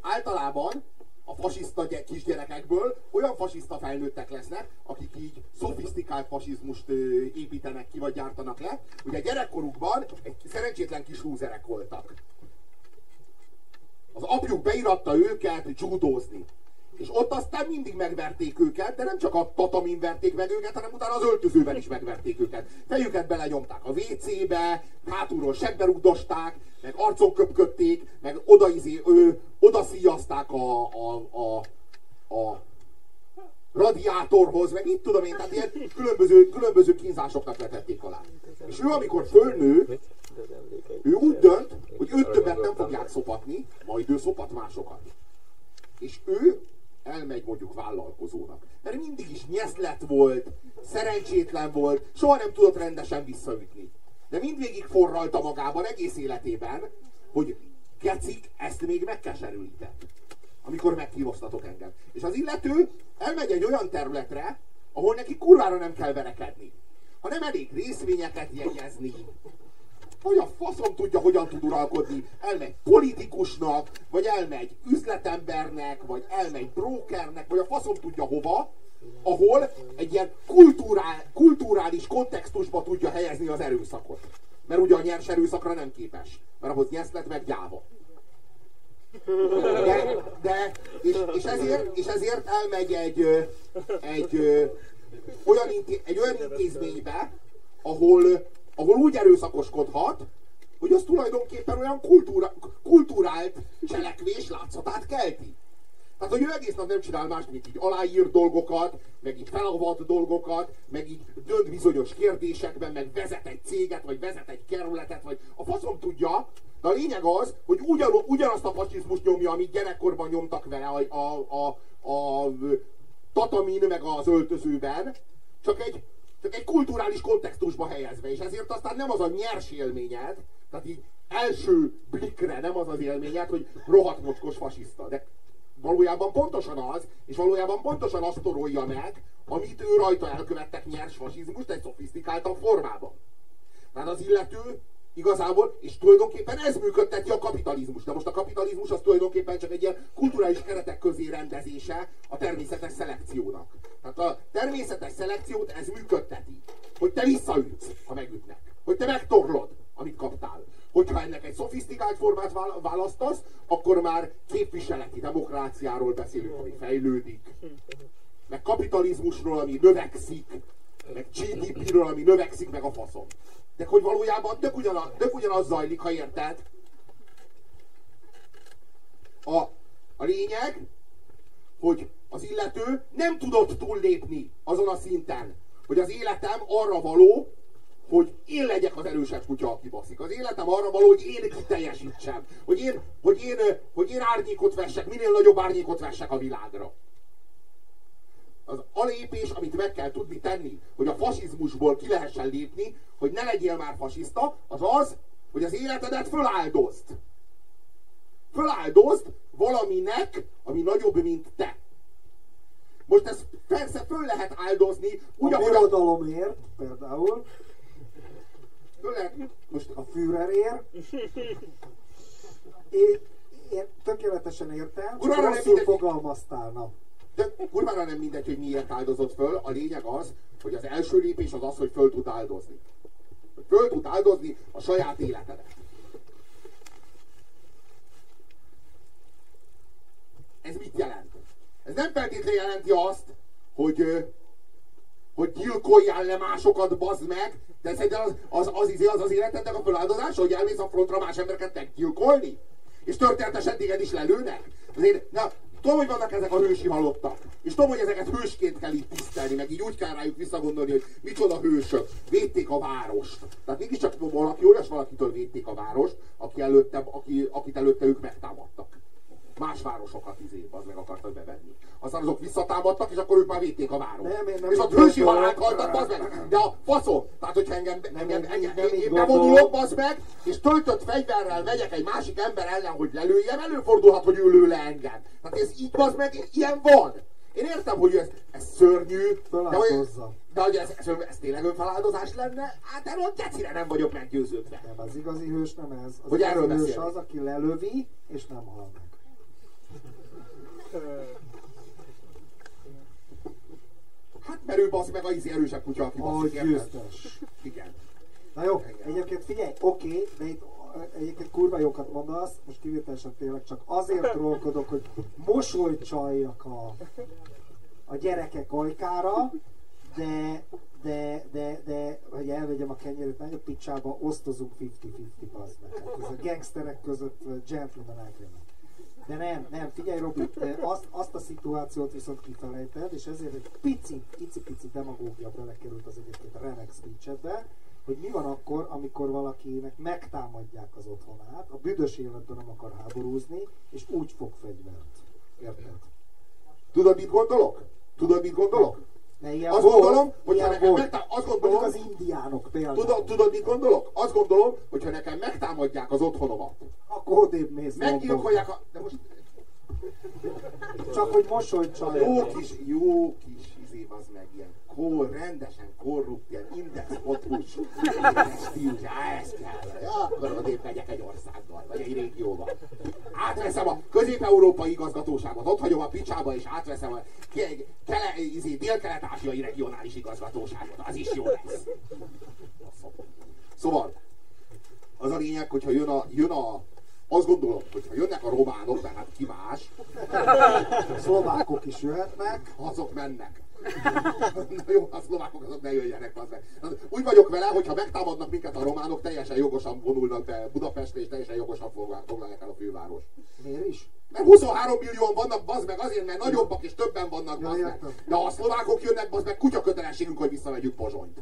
általában a fasiszta kisgyerekekből olyan fasiszta felnőttek lesznek, akik így szofisztikált fasizmust építenek ki, vagy gyártanak le. Ugye gyerekkorukban egy szerencsétlen kis lúzerek voltak. Az apjuk beiratta őket judózni. És ott aztán mindig megverték őket, de nem csak a tatamin verték meg őket, hanem utána az öltözőben is megverték őket. Fejüket belenyomták a WC-be, hátulról sebbe rugdosták, meg arcon köpködték, meg oda, izé, ő, oda szíjazták a, a, a, a radiátorhoz, meg itt tudom én, tehát ilyen különböző, különböző kínzásoknak letették alá. És ő, amikor fölnő, ő úgy dönt, hogy őt többet nem fogják szopatni, majd ő szopat másokat. És ő elmegy mondjuk vállalkozónak. Mert mindig is nyeszlet volt, szerencsétlen volt, soha nem tudott rendesen visszaütni. De mindvégig forralta magában egész életében, hogy gecik, ezt még megkeserülített. Amikor megkívoztatok engem. És az illető elmegy egy olyan területre, ahol neki kurvára nem kell verekedni. Ha nem elég részvényeket jegyezni, hogy a faszom tudja, hogyan tud uralkodni. Elmegy politikusnak, vagy elmegy üzletembernek, vagy elmegy brokernek, vagy a faszom tudja hova, ahol egy ilyen kulturál, kulturális kontextusba tudja helyezni az erőszakot. Mert ugye a nyers erőszakra nem képes. Mert ahhoz nyeszlet meg gyáva. De, de és, és, ezért, és ezért elmegy egy, egy, olyan, egy olyan intézménybe, ahol ahol úgy erőszakoskodhat, hogy az tulajdonképpen olyan kultúra, kulturált cselekvés látszatát kelti. Tehát, hogy ő egész nap nem csinál más, mint így aláír dolgokat, meg így felavat dolgokat, meg így dönt bizonyos kérdésekben, meg vezet egy céget, vagy vezet egy kerületet, vagy a faszom tudja, de a lényeg az, hogy ugyan, ugyanazt a fasizmus nyomja, amit gyerekkorban nyomtak vele a, a, a, a tatamin, meg az öltözőben, csak egy csak egy kulturális kontextusba helyezve, és ezért aztán nem az a nyers élményed, tehát így első blikre nem az az élményed, hogy rohadt mocskos fasiszta, de valójában pontosan az, és valójában pontosan azt torolja meg, amit ő rajta elkövettek nyers fasizmust egy szofisztikáltabb formában. Tehát az illető Igazából, és tulajdonképpen ez működteti a kapitalizmus. De most a kapitalizmus az tulajdonképpen csak egy ilyen kulturális keretek közé rendezése a természetes szelekciónak. Tehát a természetes szelekciót ez működteti. Hogy te visszaütsz, ha megütnek. Hogy te megtorlod, amit kaptál. Hogyha ennek egy szofisztikált formát választasz, akkor már képviseleti demokráciáról beszélünk, ami fejlődik. Meg kapitalizmusról, ami növekszik. Meg GDP-ről, ami növekszik, meg a faszom. De hogy valójában tök ugyanaz, tök ugyanaz zajlik, ha érted. A, a lényeg, hogy az illető nem tudott túllépni azon a szinten, hogy az életem arra való, hogy én legyek az erősebb kutya, aki baszik. Az életem arra való, hogy én kiteljesítsem. Hogy én, hogy én, hogy én árnyékot vessek, minél nagyobb árnyékot vessek a világra az alépés, amit meg kell tudni tenni, hogy a fasizmusból ki lehessen lépni, hogy ne legyél már fasiszta, az az, hogy az életedet föláldozd. Föláldozd valaminek, ami nagyobb, mint te. Most ezt persze föl lehet áldozni, úgy, A ahogy birodalomért például, Föl lehet, most a Führerért. Én, én tökéletesen értem, csak rosszul fogalmaztál. Na. De kurvára nem mindegy, hogy miért áldozott föl. A lényeg az, hogy az első lépés az az, hogy föl tud áldozni. Föl tud áldozni a saját életedet. Ez mit jelent? Ez nem feltétlenül jelenti azt, hogy, hogy gyilkoljál le másokat, bazd meg, de szerintem az az, az, az, az, az életednek a feláldozása, hogy elmész a frontra más embereket meggyilkolni? És történetesen téged is lelőnek? Azért, na, tudom, hogy vannak ezek a hősi halottak. És tudom, hogy ezeket hősként kell itt tisztelni, meg így úgy kell rájuk visszagondolni, hogy micsoda hősök. Védték a várost. Tehát mégiscsak valaki olyas valakitől védték a várost, aki előtte, aki, akit előtte ők megtámadtak. Más városokat izé, az meg akartak bevenni. Aztán azok visszatámadtak, és akkor ők már védték a várost. Nem, én nem és ott hősi halált haltak, bazd meg. De a faszom, tehát hogyha engem, engem, így- engem nem én, én bevonulok, bazd meg, és töltött fegyverrel megyek egy másik ember ellen, hogy lelőjem, előfordulhat, hogy ő lő le engem. Tehát ez így, bazd meg, ilyen van. Én értem, hogy ez, ez szörnyű, de hogy, de hogy ez, ez, ez tényleg önfeláldozás lenne, hát erről gecire nem vagyok meggyőződve. Nem, az igazi hős nem ez. Az Hogy erről hős beszélünk. az, aki lelövi, és nem hal meg. Hát mert ő bazd meg a izé erősebb kutya, aki érted? győztes. Igen. Na jó, egyébként figyelj, oké, de itt egyébként kurva jókat mondasz, most kivételesen tényleg csak azért (laughs) trollkodok, hogy mosolyt csaljak a, a gyerekek ajkára, de, de, de, de, hogy elvegyem a kenyeret, nagyon picsába osztozunk 50-50, bazd meg. Hát ez a gangsterek között gentleman agreement. De nem, nem, figyelj Robi, azt, azt a szituációt viszont kifelejted, és ezért egy pici, pici-pici demagógia belekerült az egyébként a remek speechedbe, hogy mi van akkor, amikor valakinek megtámadják az otthonát, a büdös életben nem akar háborúzni, és úgy fog fegyvert. Érted? Tudod, mit gondolok? Tudod, mit gondolok? Ilyen Azt volt, gondolom, hogyha ilyen nekem megtá- azt gondolom, az indiánok például. tudod, tudod, mit gondolok? Azt gondolom, hogyha nekem megtámadják az otthonomat, Akkor odébb mész meggyilkolják a... De most. Csak hogy mosolyt jó csaljak. kis, jó kis izé az meg ilyen kor, rendesen korrupt, ilyen indexpotus, stílus, á, ez kell. Ja, akkor odébb megyek egy országgal, vagy egy régióba. Átveszem a közép-európai igazgatóságot, ott hagyom a picsába, és átveszem a ke- kele, izé, dél-kelet-ázsiai regionális igazgatóságot. Az is jó lesz. Szóval, az a lényeg, hogyha jön a, jön a azt gondolom, hogy ha jönnek a románok, mert hát ki más, Szlovákok is jöhetnek. azok mennek. Na jó, a szlovákok azok ne jöjjenek. Az meg. Úgy vagyok vele, hogy ha megtámadnak minket a románok, teljesen jogosan vonulnak be Budapestre, és teljesen jogosan foglalják el a főváros. Miért is? Mert 23 millióan vannak, bazd meg, azért, mert nagyobbak és többen vannak, bazd meg. De ha a szlovákok jönnek, bazd meg, kutya kötelességünk, hogy visszamegyünk Pozsonyt.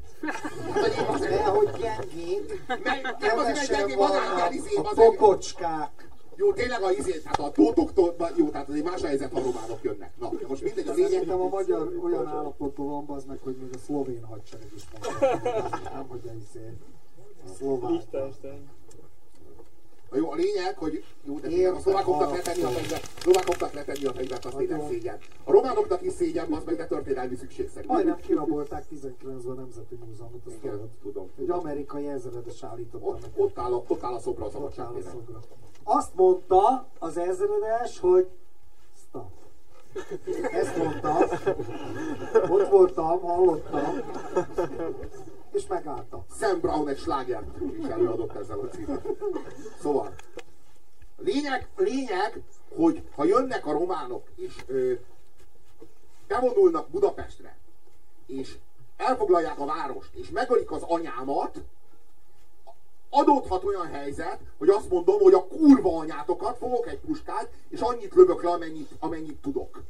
Hát, hogy hogy gyengék, meg- nem azért, kevesen gyengébb, van ilyen vannak izé, a popocskák. Jó, tényleg a izé, tehát a tótoktól, jó, tehát azért más a helyzet, ha románok jönnek. Na, most mindegy, a lényeg, Szerintem a magyar olyan állapotban van, az meg, hogy még a szlovén hadsereg is meg. Nem, hogy a izé. A szlovák. Na jó, a lényeg, hogy jó, de Értem, a szlovákoknak letenni a fegyvert, a szlovákoknak letenni a fegyvert, az tényleg szégyen. A románoknak is szégyen, az meg de történelmi szükségszerű. Majdnem kirabolták 19-ben a Nemzeti Múzeumot, azt Igen, tudom. Egy amerikai ezredes állította Ott, ott, áll a, ott áll a szobra a Ott Azt mondta az ezredes, hogy stop. Ezt mondta. Ott voltam, hallottam. És megállta. Sam Brown egy slágert is előadott ezzel a címmel. Szóval, lényeg, lényeg, hogy ha jönnek a románok, és ö, bevonulnak Budapestre, és elfoglalják a várost, és megölik az anyámat, adódhat olyan helyzet, hogy azt mondom, hogy a kurva anyátokat fogok egy puskát, és annyit lövök le, amennyit, amennyit tudok.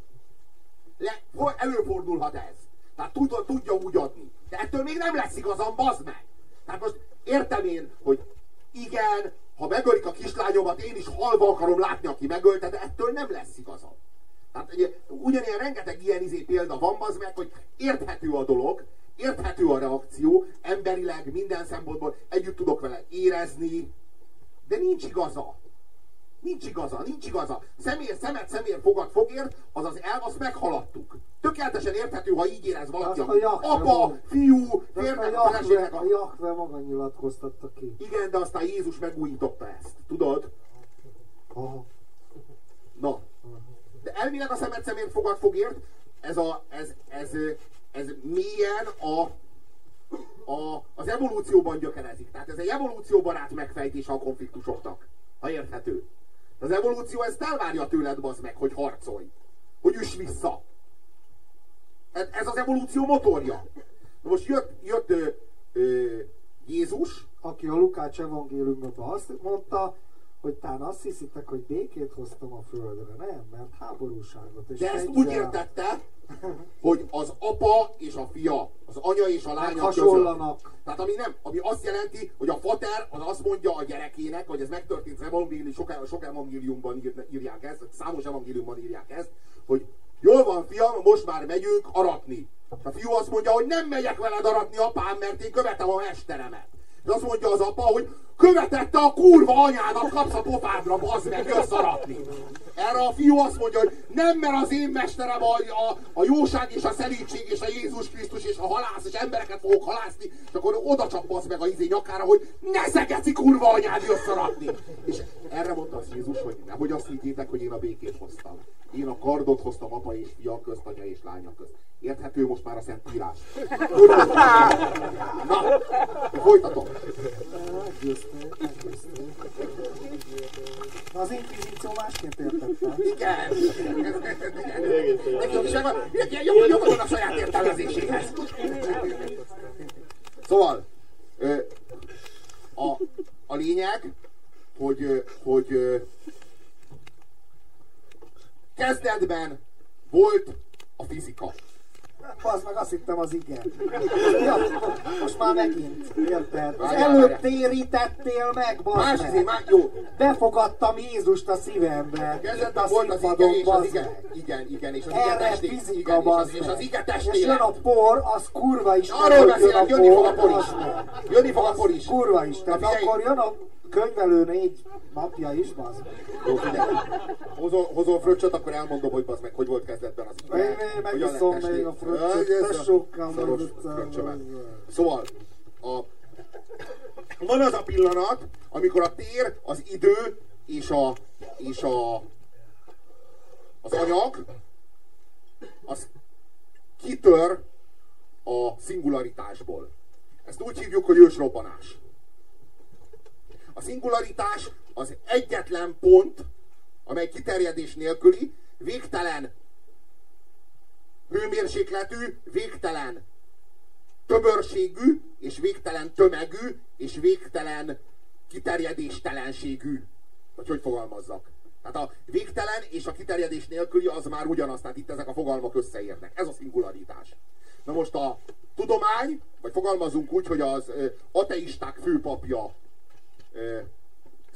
Le, előfordulhat ez. Tehát tudja, tudja úgy adni. De ettől még nem lesz igazam, bazd meg! Tehát most értem én, hogy igen, ha megölik a kislányomat, én is halva akarom látni, aki megölte, de ettől nem lesz igazam. Tehát ugye, ugyanilyen rengeteg ilyen izé példa van, az meg, hogy érthető a dolog, érthető a reakció, emberileg, minden szempontból együtt tudok vele érezni, de nincs igaza. Nincs igaza, nincs igaza. Szemér, szemet, szemér, fogad, fogért, azaz elv, azt meghaladtuk. Tökéletesen érthető, ha így érez valaki. Azt a Jahve Apa, mond. fiú, férnek, a feleségnek. A Jahve maga nyilatkoztatta ki. Igen, de aztán Jézus megújította ezt. Tudod? Aha. Na. De elvileg a szemet szemért fogad fogért, ez, a, ez, ez, ez mélyen a, a, az evolúcióban gyökerezik. Tehát ez egy evolúcióbarát megfejtése a konfliktusoknak. Ha érthető. Az evolúció ezt elvárja tőled, bazd meg, hogy harcolj. Hogy üss vissza. Ez, ez az evolúció motorja. Na most jött, jött ö, ö, Jézus, Aki a Lukács evangéliumban azt mondta, hogy tán azt hiszitek, hogy békét hoztam a földre. Nem, mert háborúságot. És de ezt úgy értette, (laughs) hogy az apa és a fia, az anya és a lánya között. Meghasonlanak. Tehát ami nem, ami azt jelenti, hogy a fater az azt mondja a gyerekének, hogy ez megtörtént az evangélium, sok, sok evangéliumban ír, írják ezt, számos evangéliumban írják ezt, hogy jól van fiam, most már megyünk aratni. A fiú azt mondja, hogy nem megyek veled aratni apám, mert én követem a mesteremet. És azt mondja az apa, hogy követette a kurva anyádat, kapsz a pofádra, bazd meg, jössz aratni. Erre a fiú azt mondja, hogy nem, mert az én mesterem a, a, a jóság és a szelítség és a Jézus Krisztus és a halász, és embereket fogok halászni, és akkor oda csapbasz meg a izé nyakára, hogy ne szegeci kurva anyád, jössz aratni. És erre mondta az Jézus, hogy nehogy azt higgyétek, hogy én a békét hoztam. Én a kardot hoztam apa és fia közt, anya és lánya közt. Érthető most már a Szent Írás. (laughs) Na, folytatom. Na az inkvizíció másként értette. Igen. Igen. Nekünk is jó van a saját értelmezéséhez. Szóval, a, a lényeg, hogy, hogy kezdetben volt a fizika. Az meg azt hittem az igen. Ja, most már megint, érted? Az előbb térítettél meg, Más bazd izé, meg. más, jó. Befogadtam Jézust a szívembe. Itt Kezdetben a volt az ige, és az bazd ige, igen, igen, és az ige Erre testé, fizika, bazd és az ige És jön a por, az kurva is. Arról beszélek, jönni fog a por is. Jönni fog a por is. Kurva is. Tehát akkor jön a könyvelő négy napja is, bazd. Jó, figyelj. Hozol, hozol fröccsöt, akkor elmondom, hogy bazd meg, hogy volt kezdetben az ige. Én- megiszom még a fröccsöt, szaros meg. Szóval, a, van az a pillanat, amikor a tér, az idő és a, és a az anyag, az kitör a szingularitásból. Ezt úgy hívjuk, hogy ősrobbanás. A szingularitás az egyetlen pont, amely kiterjedés nélküli, végtelen hőmérsékletű, végtelen tömörségű, és végtelen tömegű, és végtelen kiterjedéstelenségű. Vagy hogy fogalmazzak? Tehát a végtelen és a kiterjedés nélküli az már ugyanaz, tehát itt ezek a fogalmak összeérnek. Ez a szingularitás. Na most a tudomány, vagy fogalmazunk úgy, hogy az ateisták főpapja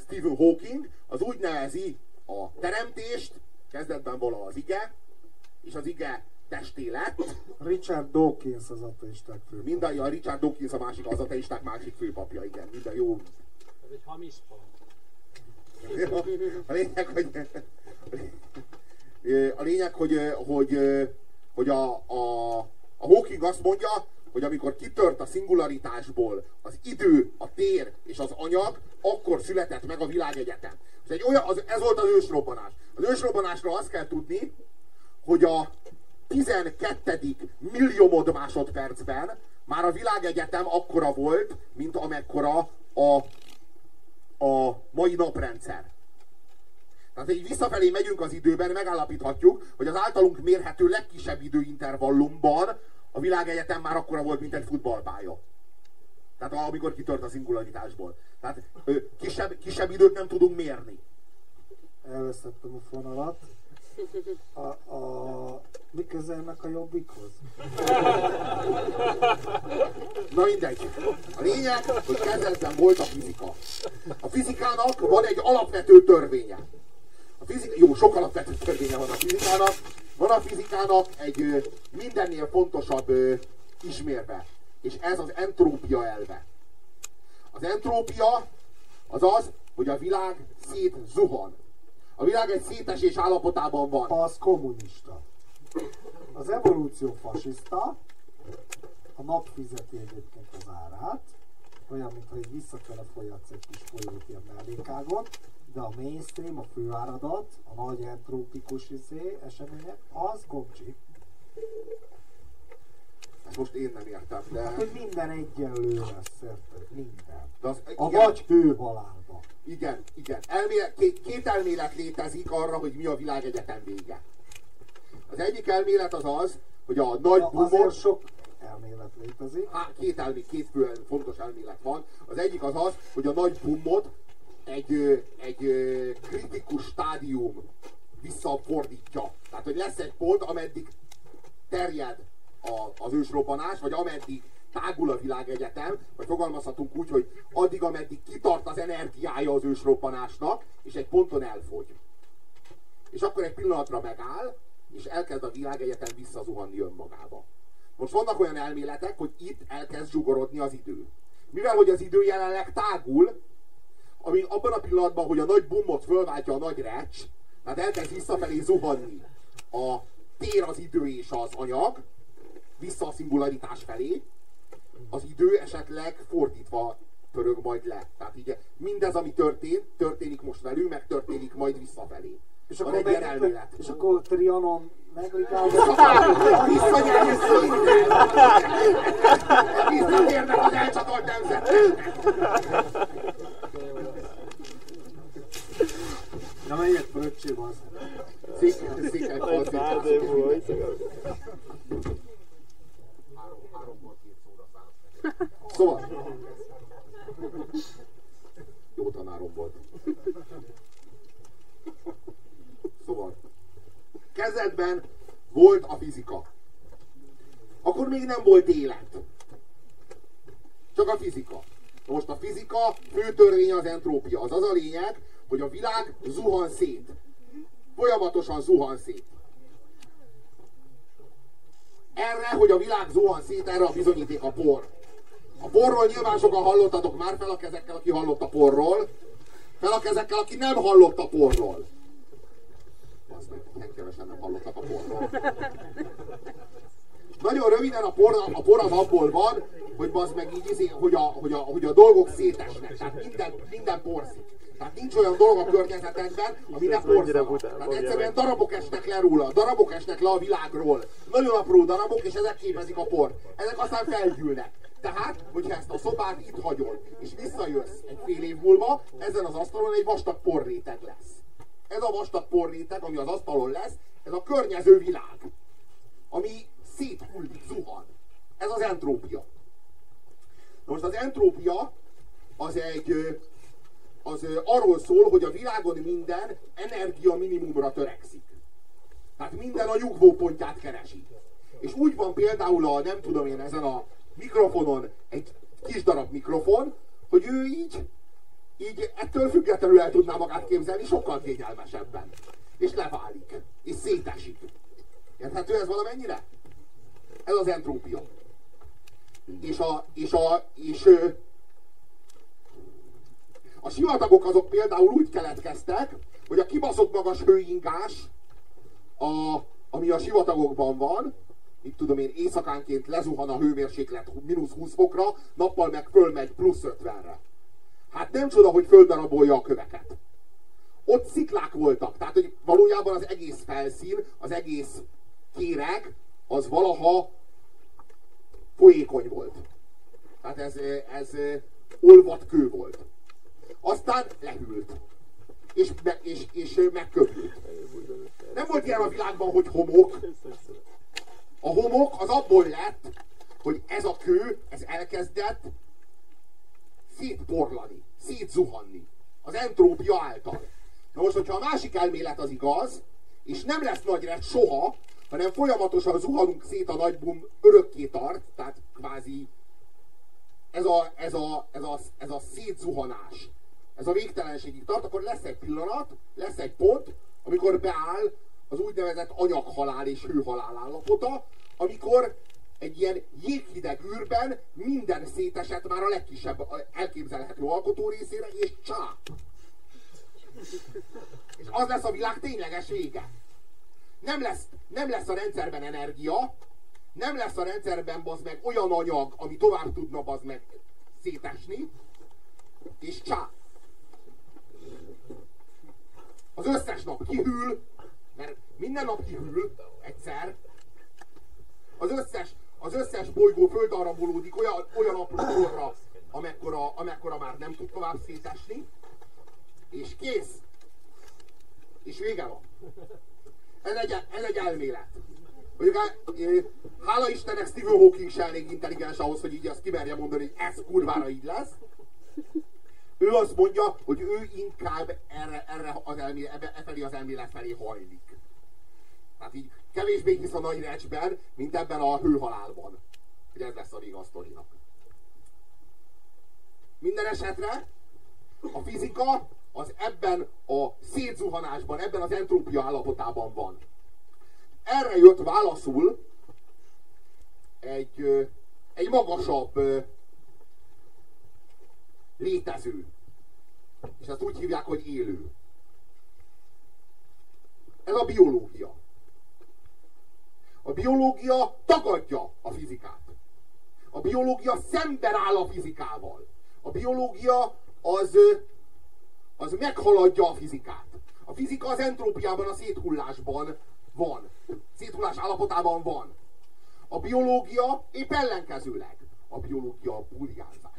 Stephen Hawking, az úgy nevezi a teremtést, kezdetben vala az ige, és az ige testé lett, Richard Dawkins az ateisták fő. Minden, a Richard Dawkins a másik, az ateisták másik főpapja, igen. Minden jó. Ez egy hamis pap. A lényeg, hogy a lényeg, hogy, hogy, hogy a, a, a Hawking azt mondja, hogy amikor kitört a szingularitásból az idő, a tér és az anyag, akkor született meg a világegyetem. Ez, egy olyan, az, ez volt az ősrobbanás. Az ősrobbanásról azt kell tudni, hogy a 12. milliómod másodpercben már a világegyetem akkora volt, mint amekkora a, a mai naprendszer. Tehát így visszafelé megyünk az időben, megállapíthatjuk, hogy az általunk mérhető legkisebb időintervallumban a világegyetem már akkora volt, mint egy futballpálya. Tehát amikor kitört a szingularitásból. Tehát ö, kisebb, kisebb időt nem tudunk mérni. Elvesztettem a fonalat. A, a, mi köze ennek a jobbikhoz? Na mindegy. A lényeg, hogy kezdetben volt a fizika. A fizikának van egy alapvető törvénye. A fizika, jó, sok alapvető törvénye van a fizikának. Van a fizikának egy mindennél fontosabb ö, ismérve. És ez az entrópia elve. Az entrópia az az, hogy a világ szét zuhan. A világ egy szétesés állapotában van. Az kommunista. Az evolúció fasiszta, a nap fizeti egyébként az árát, olyan, mintha egy visszafele folyatsz egy kis folyót ilyen mellékágon, de a mainstream, a főáradat, a nagy entrópikus izé, események, az gomcsi. Ezt most én nem értem, de... Hát, hogy minden egyenlő lesz, érted? Minden. de az, A igen, vagy főbalálba. igen, igen. Elmélet, két, két elmélet létezik arra, hogy mi a világegyetem vége. Az egyik elmélet az az, hogy a nagy Na, bumot... azért sok elmélet létezik. Há, két, elmé, két fő fontos elmélet van. Az egyik az az, hogy a nagy bummot egy, egy kritikus stádium visszafordítja. Tehát, hogy lesz egy pont, ameddig terjed a, az ősrobbanás, vagy ameddig tágul a világegyetem, vagy fogalmazhatunk úgy, hogy addig, ameddig kitart az energiája az ősrobbanásnak, és egy ponton elfogy. És akkor egy pillanatra megáll, és elkezd a világegyetem visszazuhanni önmagába. Most vannak olyan elméletek, hogy itt elkezd zsugorodni az idő. Mivel, hogy az idő jelenleg tágul, ami abban a pillanatban, hogy a nagy bummot fölváltja a nagy recs, tehát elkezd visszafelé zuhanni a tér, az idő és az anyag, vissza a szingularitás felé, az idő esetleg fordítva pörög majd le. Tehát így mindez, ami történt, történik most velünk, meg történik majd visszafelé. És akkor, meg, elmélet. és akkor Trianon megligálva. Visszanyerni szinten! Visszatérnek az elcsatolt nemzetek! Na székely, Egy pár démó, hogy Szóval. Jó tanárom volt. Szóval. Kezdetben volt a fizika. Akkor még nem volt élet. Csak a fizika. Most a fizika fő törvény az entrópia. Az az a lényeg, hogy a világ zuhan szét. Folyamatosan zuhan szét. Erre, hogy a világ zuhan szét, erre a bizonyíték a por. A porról nyilván sokan hallottatok már, fel a kezekkel, aki hallott a porról. Fel a kezekkel, aki nem hallott a porról. Azt meg, ilyen kevesen nem hallottak a porról. Nagyon röviden a por, a por az abból van, hogy az meg így, hogy, a, hogy, a, hogy a dolgok szétesnek. Tehát minden, minden porszik. Tehát nincs olyan dolog a környezetedben, ami ne bután Tehát egyszerűen darabok esnek le róla, darabok esnek le a világról. Nagyon apró darabok, és ezek képezik a port. Ezek aztán felgyűlnek. Tehát, hogyha ezt a szobát itt hagyod, és visszajössz egy fél év múlva, ezen az asztalon egy vastag porréteg lesz. Ez a vastag porréteg, ami az asztalon lesz, ez a környező világ, ami széthullik, zuhan. Ez az entrópia. Na most az entrópia az egy az arról szól, hogy a világon minden energia minimumra törekszik. Tehát minden a nyugvópontját keresi. És úgy van például a, nem tudom én, ezen a mikrofonon egy kis darab mikrofon, hogy ő így, így ettől függetlenül el tudná magát képzelni sokkal kényelmesebben. És leválik. És szétesik. Érthető ez valamennyire? Ez az entrópia. És a, és a, és a sivatagok azok például úgy keletkeztek, hogy a kibaszott magas hőingás, a, ami a sivatagokban van, itt tudom én, éjszakánként lezuhan a hőmérséklet mínusz 20 fokra, nappal meg fölmegy plusz 50-re. Hát nem csoda, hogy földarabolja a köveket. Ott sziklák voltak, tehát hogy valójában az egész felszín, az egész kéreg, az valaha folyékony volt. Tehát ez, ez olvat kő volt. Aztán lehűlt. És, me, és, és megköpült. Nem volt ilyen a világban, hogy homok. A homok az abból lett, hogy ez a kő, ez elkezdett szétporlani, szétzuhanni. Az entrópia által. Na most, hogyha a másik elmélet az igaz, és nem lesz nagy rett soha, hanem folyamatosan zuhanunk szét a nagy bum örökké tart, tehát kvázi ez a, ez a, ez a, ez a szétzuhanás, ez a végtelenségig tart, akkor lesz egy pillanat, lesz egy pont, amikor beáll az úgynevezett anyaghalál és hőhalál állapota, amikor egy ilyen jéghideg űrben minden szétesett már a legkisebb elképzelhető alkotó részére, és csá! És az lesz a világ tényleges vége. Nem lesz, nem lesz a rendszerben energia, nem lesz a rendszerben bazd meg olyan anyag, ami tovább tudna bazd meg szétesni, és csá. Az összes nap kihűl, mert minden nap kihűl egyszer. Az összes, az összes bolygó földarabolódik olyan, olyan apró korra, amekkora, amekkora már nem tud tovább szétesni, és kész. És vége van. Ez egy, ez egy elmélet. Mondjuk, hála Istennek Stephen Hawking se elég intelligens ahhoz, hogy így azt kimerje mondani, hogy ez kurvára így lesz. Ő azt mondja, hogy ő inkább erre, erre az ebbe, e felé az elmélet felé hajlik. Tehát így kevésbé hisz a nagy recsben, mint ebben a hőhalálban. Hogy ez lesz a vége a sztorinak. Minden esetre a fizika az ebben a szétzuhanásban, ebben az entrópia állapotában van. Erre jött válaszul egy, egy magasabb létező. És ezt úgy hívják, hogy élő. Ez a biológia. A biológia tagadja a fizikát. A biológia szemben áll a fizikával. A biológia az, az meghaladja a fizikát. A fizika az entrópiában, a széthullásban van. Széthullás állapotában van. A biológia épp ellenkezőleg. A biológia a burjánzás.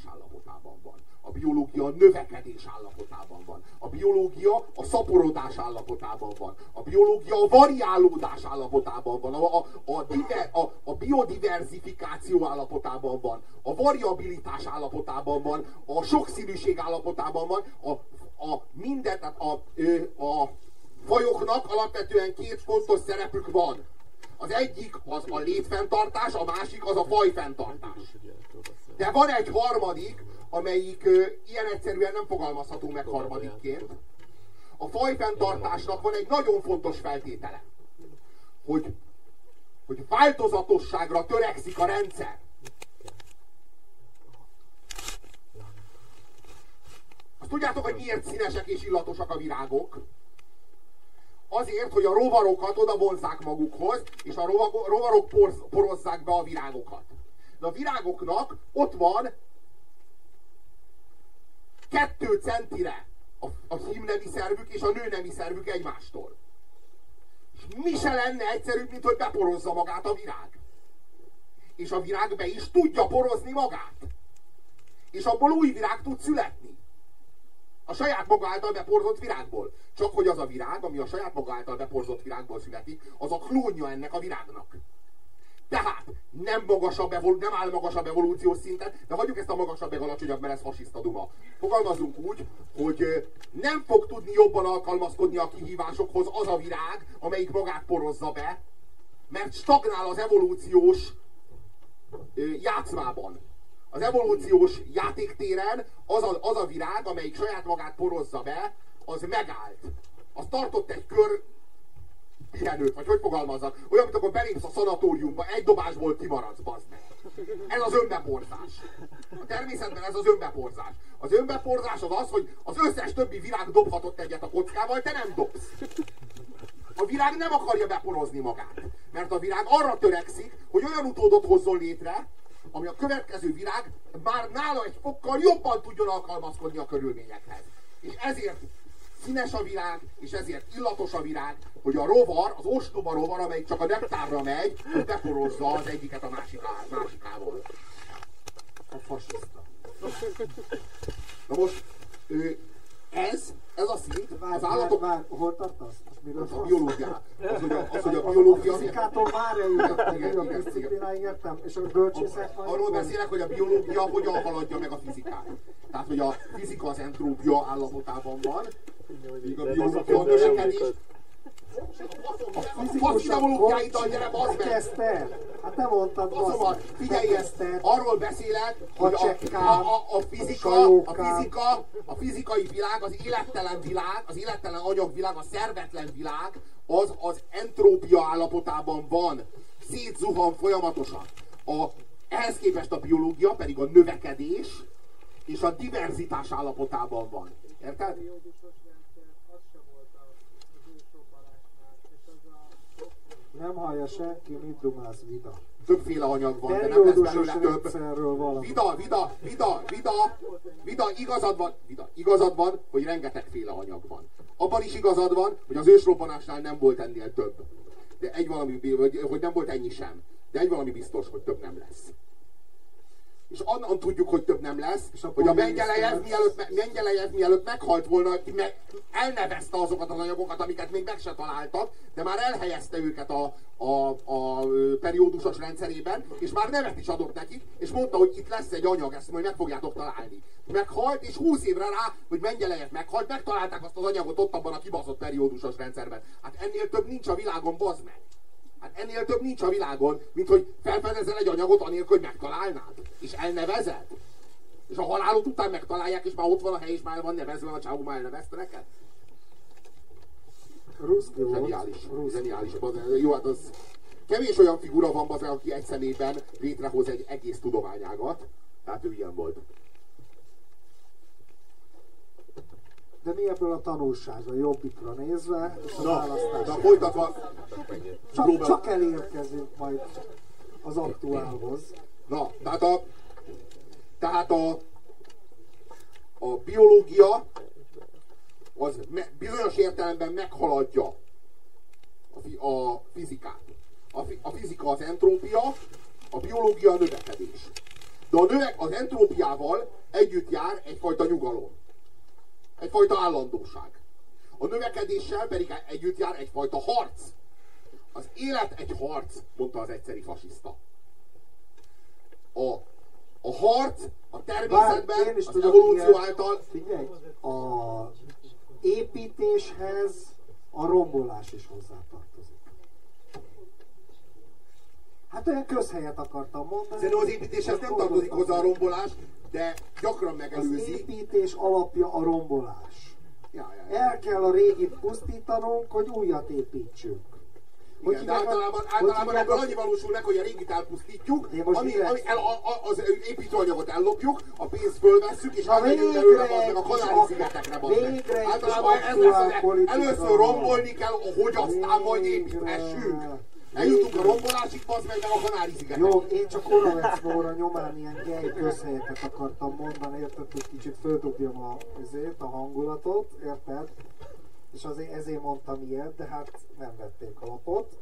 A biológia a növekedés állapotában van. A biológia a szaporodás állapotában van. A biológia a variálódás állapotában van. A, a, a, diver, a, a biodiverzifikáció állapotában van. A variabilitás állapotában van. A sokszínűség állapotában van. A, a minden, tehát a, a fajoknak alapvetően két fontos szerepük van. Az egyik az a létfenntartás, a másik az a fajfenntartás. De van egy harmadik, amelyik ö, ilyen egyszerűen nem fogalmazható meg harmadikként. A fajfenntartásnak van egy nagyon fontos feltétele, hogy, hogy változatosságra törekszik a rendszer. Azt tudjátok, hogy miért színesek és illatosak a virágok? Azért, hogy a rovarokat oda vonzák magukhoz, és a rovarok porozzák be a virágokat. De a virágoknak ott van kettő centire a, a hímnemi szervük és a nőnemi szervük egymástól. És mi se lenne egyszerűbb, mint hogy beporozza magát a virág. És a virág be is tudja porozni magát. És abból új virág tud születni. A saját maga által beporzott virágból. Csak hogy az a virág, ami a saját maga által beporzott virágból születik, az a klónja ennek a virágnak. Tehát nem, magasabb evol- nem áll magasabb evolúciós szinten, de hagyjuk ezt a magasabb meg alacsonyabb, mert ez fasiszta duma. Fogalmazunk úgy, hogy nem fog tudni jobban alkalmazkodni a kihívásokhoz az a virág, amelyik magát porozza be, mert stagnál az evolúciós játszmában. Az evolúciós játéktéren az a, az a virág, amelyik saját magát porozza be, az megállt. Az tartott egy kör pihenőt, vagy hogy fogalmazzak? Olyan, mint akkor belépsz a szanatóriumba, egy dobásból kimaradsz, bazd meg. Ez az önbeporzás. A természetben ez az önbeporzás. Az önbeporzás az az, hogy az összes többi virág dobhatott egyet a kockával, te nem dobsz. A virág nem akarja beporozni magát. Mert a virág arra törekszik, hogy olyan utódot hozzon létre, ami a következő virág már nála egy fokkal jobban tudjon alkalmazkodni a körülményekhez. És ezért színes a virág, és ezért illatos a virág, hogy a rovar, az ostoba rovar, amelyik csak a nektárra megy, hogy beporozza az egyiket a másiká, másikával. A fasiszta. Na most, ő, ez, ez a szint, vár, az állatok... Vár, vár, hol tartasz? Miről a biológia. Az, hogy a, az, hogy a biológia... A fizikától már eljutottam, a disziplináig értem, és a bölcsészek majd... Arról beszélek, hogy a biológia hogyan haladja meg a fizikát. Tehát, hogy a fizika az entrópia állapotában van, míg a biológia a növekedés, a faszidemológiáiddal gyere, bazd meg! Kezdte! Hát te mondtad, bazd Figyelj ezt, arról beszélek, hogy a, a, a, a, fizika, a fizika, a fizikai világ, az élettelen világ, az élettelen anyagvilág, a szervetlen világ, az az entrópia állapotában van. Szétzuhan folyamatosan. A, ehhez képest a biológia pedig a növekedés és a diverzitás állapotában van. Érted? Hallja senki, mit dumálsz, vida. Többféle anyag van, de nem lesz belőle több. valami. Vida, vida, vida, vida, vida, igazad van, vida, igazad van, hogy rengetegféle anyag van. Abban is igazad van, hogy az ősrobbanásnál nem volt ennél több. De egy valami, hogy nem volt ennyi sem. De egy valami biztos, hogy több nem lesz. És onnan tudjuk, hogy több nem lesz, És hogy a Mengelejev mielőtt, me- Mengelejev mielőtt meghalt volna, me, elnevezte azokat az anyagokat, amiket még meg se találtak, de már elhelyezte őket a, a, a periódusos rendszerében, és már nevet is adott nekik, és mondta, hogy itt lesz egy anyag, ezt majd meg fogjátok találni. Meghalt, és 20 évre rá, hogy Mengelejev meghalt, megtalálták azt az anyagot ott abban a kibaszott periódusos rendszerben. Hát ennél több nincs a világon, bazd meg! Hát ennél több nincs a világon, mint hogy felfedezel egy anyagot anélkül, hogy megtalálnád. És elnevezed. És a halálod után megtalálják, és már ott van a hely, és már van nevezve, a csávó már elnevezte neked. Ruszki. Zseniális. Zseniális. Jó, hát az... Kevés olyan figura van, bazd, aki egy személyben létrehoz egy egész tudományágat. Tehát ő ilyen volt. De mi ebből a tanulság a jobbikra nézve, és a Na, választás? na folytatva. Csak, csak elérkezünk majd az aktuálhoz. Na, tehát a, tehát a, a biológia az me, bizonyos értelemben meghaladja a, fi, a fizikát. A, fi, a fizika az entrópia, a biológia a növekedés. De a növe, az entrópiával együtt jár egyfajta nyugalom. Egyfajta állandóság. A növekedéssel pedig együtt jár egyfajta harc. Az élet egy harc, mondta az egyszeri fasiszta a, a harc a természetben, Bár én is az tudok evolúció ilyet. által, Figyelj, a építéshez a rombolás is hozzátartozik. Hát olyan közhelyet akartam mondani. szerintem az építéshez nem tartozik hozzá a rombolás, de gyakran Az megelőzi. építés alapja a rombolás. Ja, ja, ja. El kell a régit pusztítanunk, hogy újat építsünk. Hogy Igen, de általában, általában ebből annyi valósul meg, hogy a régit elpusztítjuk, ami, ami el, a, a, az építőanyagot ellopjuk, a pénzt fölvesszük, és elmegyünk bazd meg a egy kis Kanári ak- szigetekre bazd meg. végre egy kis Általában ez lesz, az- először rombolni kell, hogy aztán majd építhessünk. Eljutunk a rombolásig, bazd meg, meg a Kanári szigetekre. Jó, én csak Oravecnóra nyomán ilyen gej közhelyeket akartam mondani, érted, hogy kicsit földobjam a, azért, a hangulatot, érted? És azért ezért mondtam ilyet, de hát nem vették a lapot.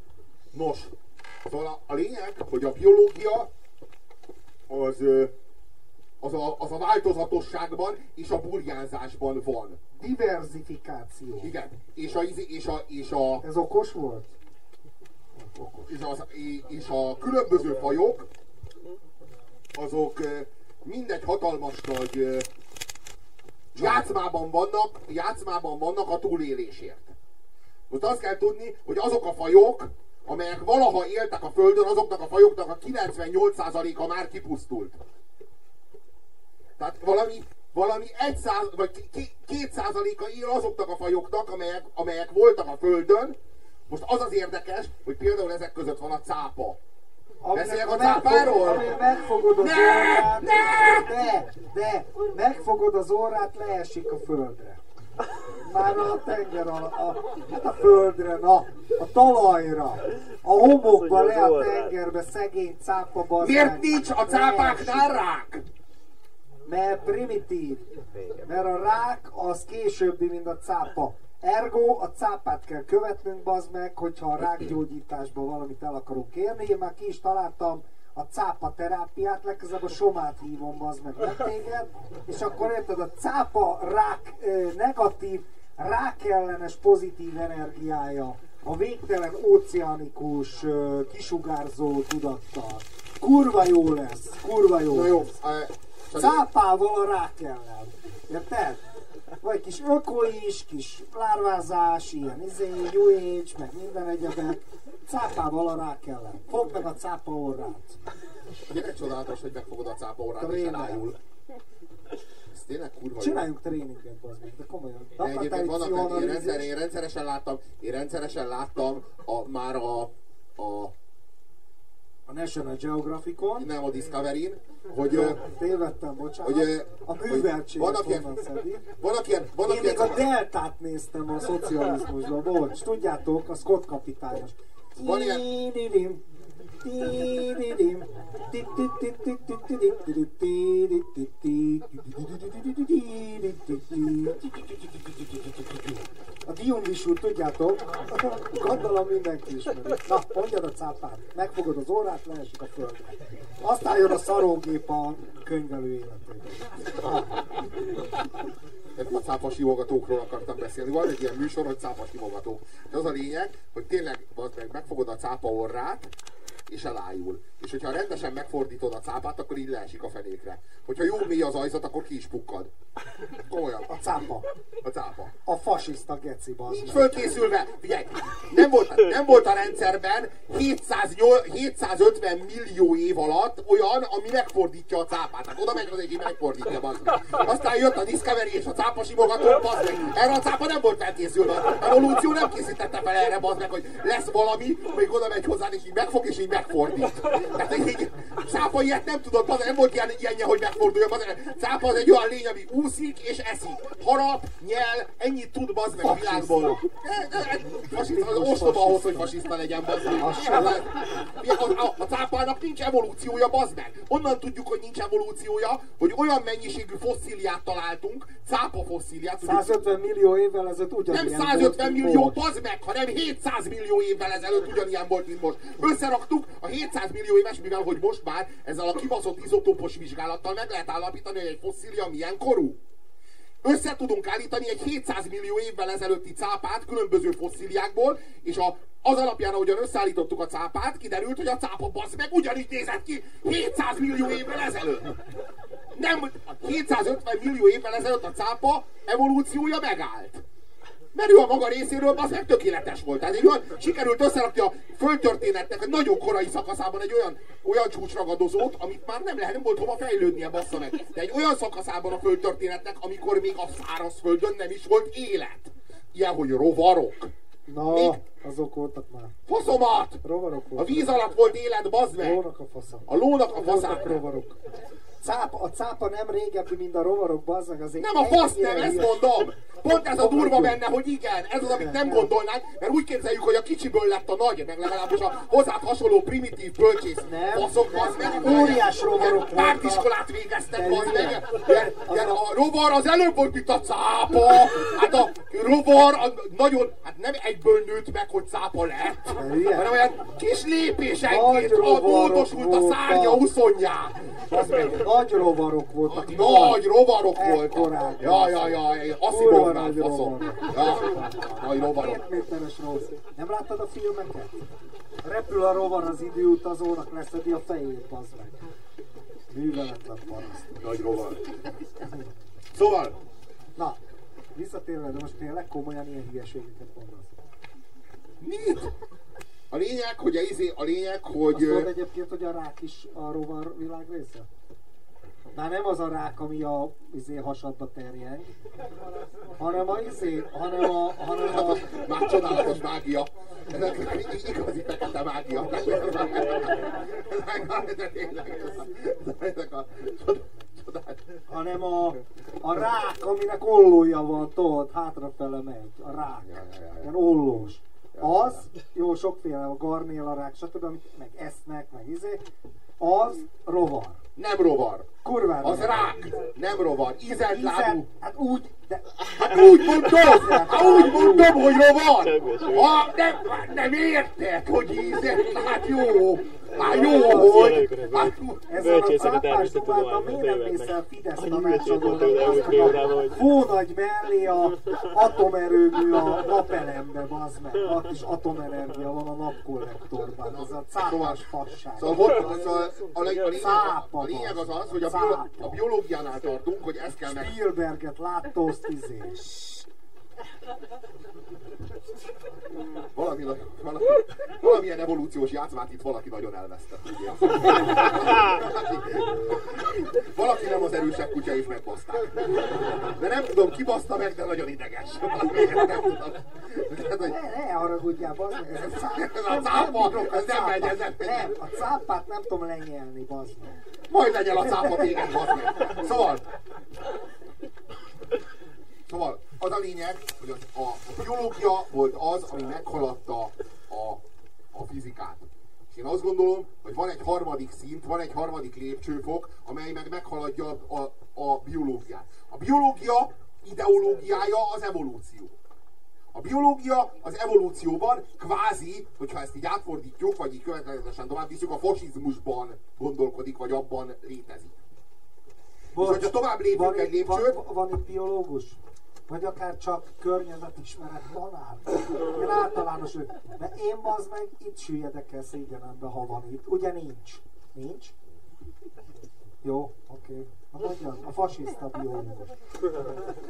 Nos, szóval a, a lényeg, hogy a biológia az, az, a, az a változatosságban és a burjánzásban van. Diversifikáció. Igen. És a, és a, és a, Ez okos volt? És, az, és a különböző fajok, azok ö, mindegy hatalmas nagy ö, játszmában vannak, játszmában vannak a túlélésért. Most azt kell tudni, hogy azok a fajok, amelyek valaha éltek a Földön, azoknak a fajoknak a 98%-a már kipusztult. Tehát valami, valami 1 száz, vagy 2%-a él azoknak a fajoknak, amelyek, amelyek voltak a Földön. Most az az érdekes, hogy például ezek között van a cápa. Beszéljek a cápáról? Megfogod az Ne! orrát, Ne! de, de, megfogod az orrát, leesik a földre. Már a tenger a, a, hát a földre, na, a talajra, a homokba, le a tengerbe, szegény cápa bazd Miért nincs a cápáknál rák? Mert primitív. Mert a rák az későbbi, mint a cápa. Ergo a cápát kell követnünk, bazd meg, hogyha a rákgyógyításban valamit el akarunk érni. Én már ki is találtam a cápa terápiát, legközelebb a somát hívom, bazd meg, meg téged, és akkor érted, a cápa rák negatív, rákellenes pozitív energiája, a végtelen óceánikus, kisugárzó tudattal. Kurva jó lesz, kurva jó Na jó, lesz. Cápával a rák ellen. Érted? Vagy kis öko is, kis lárvázás, ilyen izé, New Age, meg minden egyebek. Cápával a rák ellen. Fogd meg a cápa orrát. Gyere csodálatos, hogy megfogod a cápa és Tréner. elájul. Ez tényleg kurva. Csináljunk tréninget, meg, de komolyan. De egyébként vannak, én, rendszer, én rendszeresen láttam, én rendszeresen láttam a, már a, a, A National Geographicon. nem a Discovery-n, hogy, Tévedtem, bocsánat. hogy, a műveltséget vannak honnan szedi. vannak ilyen, vannak Én még a deltát néztem a szocializmusban, bocs, tudjátok, a Scott kapitányos. Van ilyen... A Dionysút tudjátok, (laughs) gondolom mindenki ismeri. Na, mondjad a cápát, megfogod az órát, leesik a földre. Aztán jön a szarógép a könyvelő életében. A cápa simogatókról akartam beszélni. Van egy ilyen műsor, hogy cápa simogatók. De az a lényeg, hogy tényleg meg megfogod a cápa orrát, és elájul. És hogyha rendesen megfordítod a cápát, akkor így leesik a fenékre. Hogyha jó mély az ajzat, akkor ki is pukkad. Komolyan. A cápa. A cápa. A fasiszta geci, bazd Nincs meg. fölkészülve. Figyelj, nem volt, nem volt a rendszerben 708, 750 millió év alatt olyan, ami megfordítja a cápát. Hát oda megy az egy megfordítja, bazd meg. Aztán jött a Discovery és a cápa simogató, bazd meg. Erre a cápa nem volt felkészülve. A evolúció nem készítette fel erre, bazd meg, hogy lesz valami, még oda megy hozzá, és így megfog, és így megfordít. Tehát így, cápa ilyet nem tudott, meg, nem volt ilyen, ilyenje, hogy megforduljon, meg. Cápa az egy olyan lény, ami úszik és eszik. Harap, nyel, ennyit tud, bazd meg a világból. Fasiszta, az ostoba ahhoz, hogy fasiszta legyen, bazd meg. A, a, a cápának nincs evolúciója, bazd meg. Onnan tudjuk, hogy nincs evolúciója, hogy olyan mennyiségű fosszíliát találtunk, cápa fosszíliát, tudjuk, 150 millió évvel ezelőtt ugyanilyen nem volt, 150 mint millió, bazd meg, hanem 700 millió évvel ezelőtt ugyanilyen volt, mint most. Összeraktuk a 700 millió éves, mivel hogy most már ezzel a kibaszott izotópos vizsgálattal meg lehet állapítani, hogy egy fosszília milyen korú. Össze tudunk állítani egy 700 millió évvel ezelőtti cápát különböző fosszíliákból, és a, az alapján, ahogyan összeállítottuk a cápát, kiderült, hogy a cápa bassz meg ugyanígy nézett ki 700 millió évvel ezelőtt. Nem, 750 millió évvel ezelőtt a cápa evolúciója megállt. Mert ő a maga részéről az meg tökéletes volt. Tehát egy olyan, sikerült összerakni a földtörténetnek egy nagyon korai szakaszában egy olyan, olyan csúcsragadozót, amit már nem lehet, nem volt hova fejlődnie, bassza meg. De egy olyan szakaszában a földtörténetnek, amikor még a szárazföldön nem is volt élet. Ilyen, hogy rovarok. Na, Még? azok voltak már. Faszomat! Rovarok A voltak. víz alatt volt élet, bazd meg! Lónak a fasza. A lónak a faszát. rovarok. Cápa, a cápa nem régebbi, mint a rovarok, bazzag azért. Nem a fasz nem, ezt mondom! Pont ez a durva benne, hogy igen, ez az, amit nem gondolnánk, mert úgy képzeljük, hogy a kicsiből lett a nagy, meg legalábbis a hozzád hasonló primitív bölcsész Nem, faszok, nem, nem. Óriás rovarok Ilyen Pártiskolát végeztek, az meg. Ilyen a rovar az előbb volt, mint a cápa. Hát a rovar a, nagyon, hát nem egyből nőtt meg, hogy cápa lett, hanem olyan kis lépésenként módosult a szárnya voltak. uszonyá. Az meg. Nagy rovarok voltak. Nagy rovarok Ekkorák. voltak. Ja, ja, ja, Asszimóvnál nagy rovarok. Ja, nagy rovarok. Méteres rossz. Nem láttad a filmeket? Repül a rovar az időutazónak, leszedi a fejét, bazd meg. Műveletlen paraszt. Nagy rovar. Szóval, Na, visszatérve, de most tényleg komolyan ilyen hülyeségeket mondasz. mit? A lényeg, hogy a, izé, a lényeg, Azt hogy... tudod ö, egyébként, hogy a rák is a rovar világ része? Már nem az a rák, ami a izé, hasadba terjeng, hanem a izé, hanem a, hanem a, Már csodálatos mágia. Ez igazi fekete mágia. Ezek a hanem a, a rák, aminek ollója van, tudod, hátrafele megy, a rák, Ja, ja, ja, ja. ilyen ollós. Az, jó, sokféle, a garnél, a rák, stb., amit meg esznek, meg izé, az rovar. Nem rovar. Kurvára. Az rák. Nem rovar. Ízelt lábú. Hát úgy, de Hát úgy mondom, hát úgy mondom, hogy rovar! Ha, nem, nem érted, hogy ízett, hát jó! Hát jó, hogy... Hát, ezzel a természettudományban miért nem mész el Fidesz tanácsadónak? fél órában, hogy Fó nagy mellé a atomerőmű a napelembe, bazd meg. Ott is atomenergia van a napkollektorban. Ez a cápás fasság. Szóval, volt, szóval a, lényeg, az az, hogy a, a biológiánál tartunk, hogy ezt kell meg... Spielberget látta azt izé. Valami, valami, valamilyen evolúciós játszmát itt valaki nagyon elvesztett. Valaki nem az erősebb kutya és megbaszták. De nem tudom, ki baszta meg, de nagyon ideges. Nem tudom. Tehát, hogy Ne, ne haragudjál, bazd meg. Ez a. Ez a cápa, ez nem megy, ez nem megy. Nem, a cápát nem tudom lenyelni, bazd meg. Majd legyen a cápa téged, bazd meg. Szóval, szóval az a lényeg, hogy az, a, a biológia volt az, ami meghaladta a a fizikát. És én azt gondolom, hogy van egy harmadik szint, van egy harmadik lépcsőfok, amely meg meghaladja a, a biológiát. A biológia ideológiája az evolúció. A biológia az evolúcióban kvázi, hogyha ezt így átfordítjuk, vagy így következetesen tovább visszük, a fasizmusban gondolkodik, vagy abban létezik. Bocs, És hogyha tovább lépünk van egy lépcsőt- Van, van itt biológus? Vagy akár csak környezetismeret tanár? Én általános. Mert én az meg itt süllyedek el szégyenembe, ha van itt. Ugye nincs? Nincs? Jó, oké. Na mondjad, a fasiszta biológus.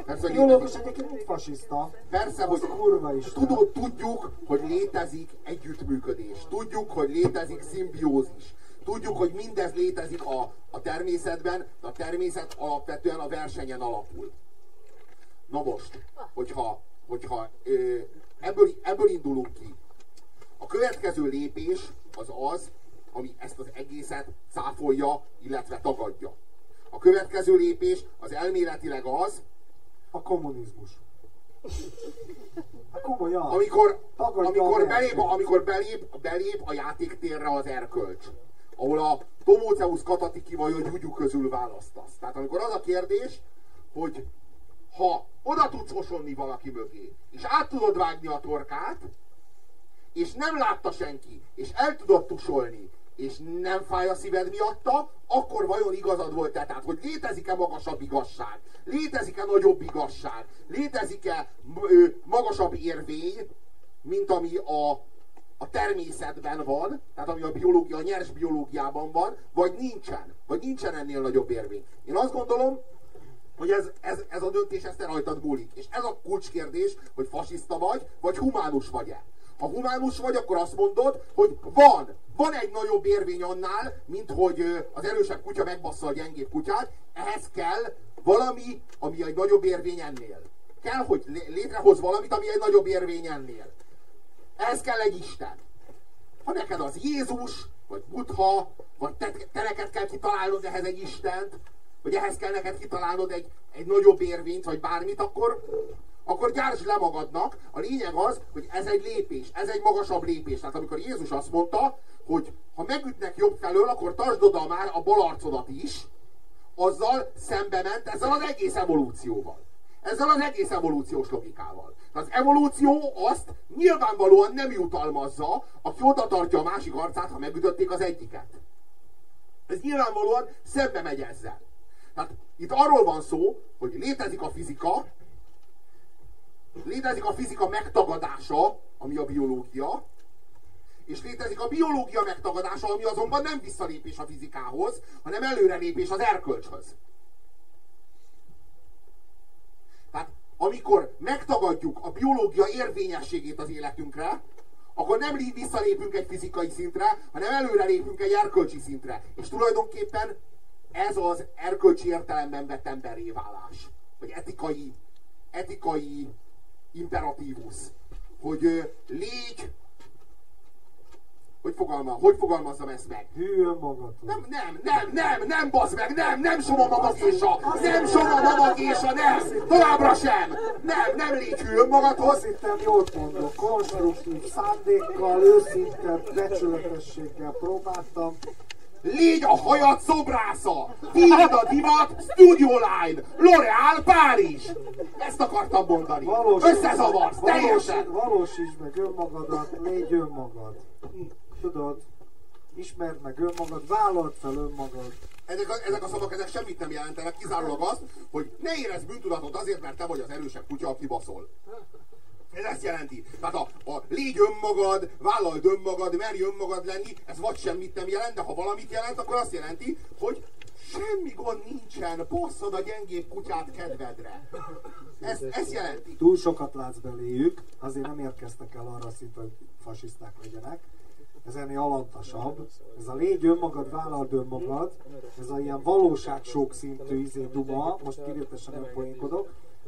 Persze, hogy Biológus egyébként mind fasiszta. Persze, hogy kurva is. tudod, tudjuk, hogy létezik együttműködés. Tudjuk, hogy létezik szimbiózis. Tudjuk, hogy mindez létezik a, a természetben, de a természet alapvetően a versenyen alapul. Na most, hogyha, hogyha ebből, ebből indulunk ki, a következő lépés az az, ami ezt az egészet cáfolja, illetve tagadja. A következő lépés az elméletileg az, A kommunizmus. Hát komolyan. amikor, Tagadja amikor, belép, amikor belép, belép a játéktérre az erkölcs, ahol a Tomóceusz Katatiki vagy a Gyugyu közül választasz. Tehát amikor az a kérdés, hogy ha oda tudsz osonni valaki mögé, és át tudod vágni a torkát, és nem látta senki, és el tudod tusolni, és nem fáj a szíved miatta, akkor vajon igazad volt -e? Tehát, hogy létezik-e magasabb igazság? Létezik-e nagyobb igazság? Létezik-e magasabb érvény, mint ami a, a természetben van, tehát ami a biológia, a nyers biológiában van, vagy nincsen? Vagy nincsen ennél nagyobb érvény? Én azt gondolom, hogy ez, ez, ez a döntés ezt te rajtad múlik. És ez a kulcskérdés, hogy fasiszta vagy, vagy humánus vagy-e. Ha humánus vagy, akkor azt mondod, hogy van, van egy nagyobb érvény annál, mint hogy az erősebb kutya megbassza a gyengébb kutyát, ehhez kell valami, ami egy nagyobb érvény ennél. Kell, hogy lé- létrehoz valamit, ami egy nagyobb érvény ennél. Ehhez kell egy Isten. Ha neked az Jézus, vagy Buddha, vagy te, te neked kell kitalálnod ehhez egy Istent, vagy ehhez kell neked kitalálnod egy, egy nagyobb érvényt, vagy bármit, akkor, akkor gyártsd le magadnak. A lényeg az, hogy ez egy lépés, ez egy magasabb lépés. Tehát amikor Jézus azt mondta, hogy ha megütnek jobb felől, akkor tasd oda már a bal arcodat is, azzal szembe ment ezzel az egész evolúcióval. Ezzel az egész evolúciós logikával. Az evolúció azt nyilvánvalóan nem jutalmazza, aki oda tartja a másik arcát, ha megütötték az egyiket. Ez nyilvánvalóan szembe megy ezzel. Tehát itt arról van szó, hogy létezik a fizika, létezik a fizika megtagadása, ami a biológia, és létezik a biológia megtagadása, ami azonban nem visszalépés a fizikához, hanem előrelépés az erkölcshöz. Tehát amikor megtagadjuk a biológia érvényességét az életünkre, akkor nem visszalépünk egy fizikai szintre, hanem előrelépünk egy erkölcsi szintre. És tulajdonképpen ez az erkölcsi értelemben vett emberré válás. Vagy etikai, etikai imperatívus. Hogy légy, hogy, fogalma, hogy fogalmazzam ezt meg? Hű önmagadhoz. Nem, nem, nem, nem, nem, bazd meg, nem, nem soma mamagésa, nem soma mamagésa, nem, továbbra sem, nem, nem légy hű önmagadhoz, Azt hittem, jól mondok, konstruktív szándékkal, őszinte becsületességgel próbáltam. Légy a hajad szobrásza, tiéd a divat, Studio Line, L'Oreal, Párizs. Ezt akartam mondani. Összezavarsz, teljesen. valósítsd meg önmagadat, légy önmagad. Tudod, ismerd meg önmagad, vállald fel önmagad. Ezek a, ezek a szavak ezek semmit nem jelentenek, kizárólag azt, hogy ne érezd bűntudatot azért, mert te vagy az erősebb kutya, aki baszol. Ez ezt jelenti. Tehát a, a légy önmagad, vállald önmagad, merj önmagad lenni, ez vagy semmit nem jelent, de ha valamit jelent, akkor azt jelenti, hogy semmi gond nincsen, basszad a gyengébb kutyát kedvedre. Ez, ez jelenti. Túl sokat látsz beléjük, azért nem érkeztek el arra a szintre, hogy fasiszták legyenek. Ez ennél alantasabb. Ez a légy önmagad, vállald önmagad, ez a ilyen valóság sok szintű izé duma, most kivételesen nem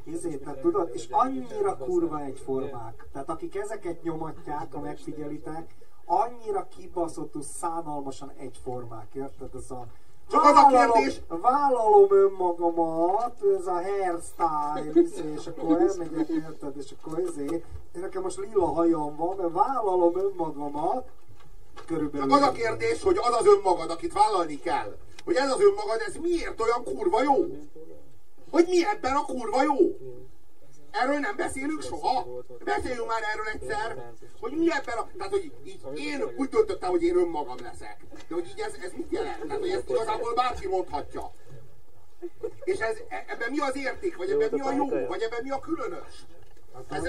poénkodok, izé, tehát tudod, és annyira kurva egyformák. Tehát akik ezeket nyomatják, ha megfigyelitek, annyira kibaszottul, szánalmasan egyformák, érted? Ez a Csak az a kérdés- Vállalom önmagamat, ez a hairstyle, izé, és akkor elmegyek, érted, és akkor izé, én nekem most lila hajam van, mert vállalom önmagamat, körülbelül. Csak az a kérdés, hogy az az önmagad, akit vállalni kell, hogy ez az önmagad, ez miért olyan kurva jó? Hogy mi ebben a kurva jó? Erről nem beszélünk soha. Beszéljünk már erről egyszer, hogy mi ebben a... Tehát, hogy így én úgy döntöttem, hogy én önmagam leszek. De hogy így ez, ez mit jelent? Tehát, hogy ezt igazából bárki mondhatja. És ez, e- ebben mi az érték? Vagy ebben mi a jó? Vagy ebben mi a különös? Ez,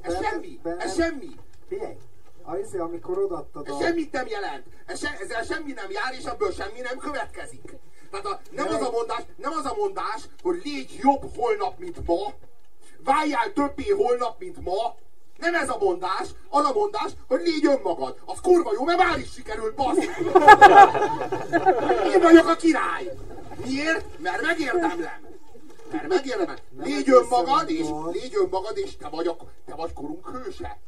ez semmi. Ez semmi. Figyelj, azért, amikor odaadtad Ez a... semmit nem jelent. Ez se, ezzel semmi nem jár, és ebből semmi nem következik. Tehát a, nem, az a mondás, nem az a mondás, hogy légy jobb holnap, mint ma, váljál többé holnap, mint ma, nem ez a mondás, az a mondás, hogy légy önmagad. Az kurva jó, mert már is sikerült, bassz. (laughs) Én vagyok a király. Miért? Mert megérdemlem. Mert megérdemlem. Légy önmagad, és légy önmagad, és te vagy, a, te vagy korunk hőse.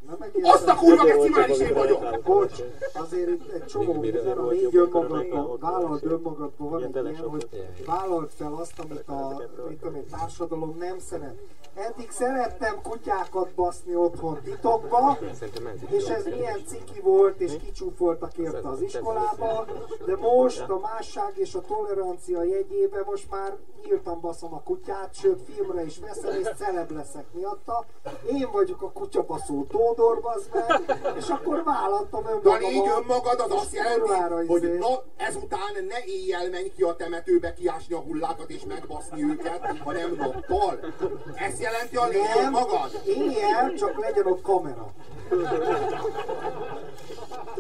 Azt a kurva geci már is én vagyok. Bocs, azért itt egy csomó minden, a légy önmagadban, vállalt önmagadban van egy ilyen, hogy vállalt fel azt, amit a mit tudom én, társadalom nem szeret. Eddig szerettem kutyákat baszni otthon titokba, és ez milyen ciki volt, és kicsúfoltak érte az iskolába, de most a másság és a tolerancia jegyében most már írtam baszom a kutyát, sőt filmre is veszem, és celeb leszek miatta. Én vagyok a kutyabaszó Tódor, meg, és akkor vállaltam Na önmagamat. légy önmagad, az azt jelenti, hogy izé. na, ezután ne éjjel menj ki a temetőbe kiásni a hullákat és megbaszni őket, hanem nappal. Ez jelenti a légy önmagad. éjjel csak legyen ott kamera.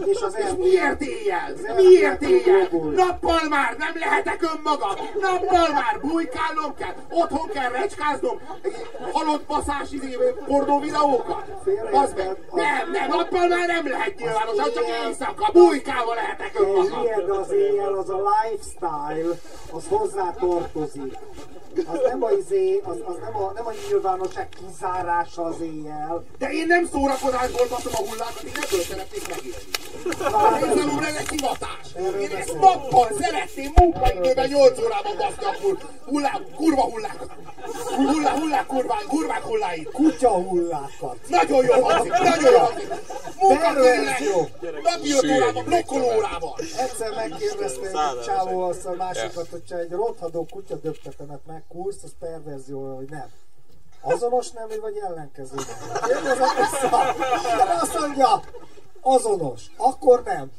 És az És elmélet- miért éjjel? Miért éjjel? Nappal már nem lehetek önmagam! Nappal már bujkálnom kell! Otthon kell recskáznom halott baszás izé, pornó videókat! Az meg! Nem, nem, nappal már nem lehet nyilvánosan, csak éjszaka, bujkálva lehetek önmagam! ilyen az éjjel, az a lifestyle, az hozzá tartozik. Az nem a izé, az, az nem, a, nem a nyilvánosság kizárása az éjjel. De én nem szórakozásból baszom a hullákat, én ebből szeretnék megélni. Ezzel úr, ez egy hivatás. Én ezt nappal szeretném munkaidőben 8 órában baszni a kur, hullá, kurva hullákat. Hullá, hullák, kurvák, kurvák hulláit. kutya hullákat. Nagyon jó hangzik, nagyon jó hangzik. Perverzió. napi 5 órában, blokkoló órában. Egyszer megkérdezte egy csávó azt a másikat, hogyha egy rothadó kutya dögtetemet megkúrsz, az perverzió, hogy nem. Azonos nemű vagy ellenkező nemű? Kérdezem vissza. De azt mondja, azonos. Akkor nem.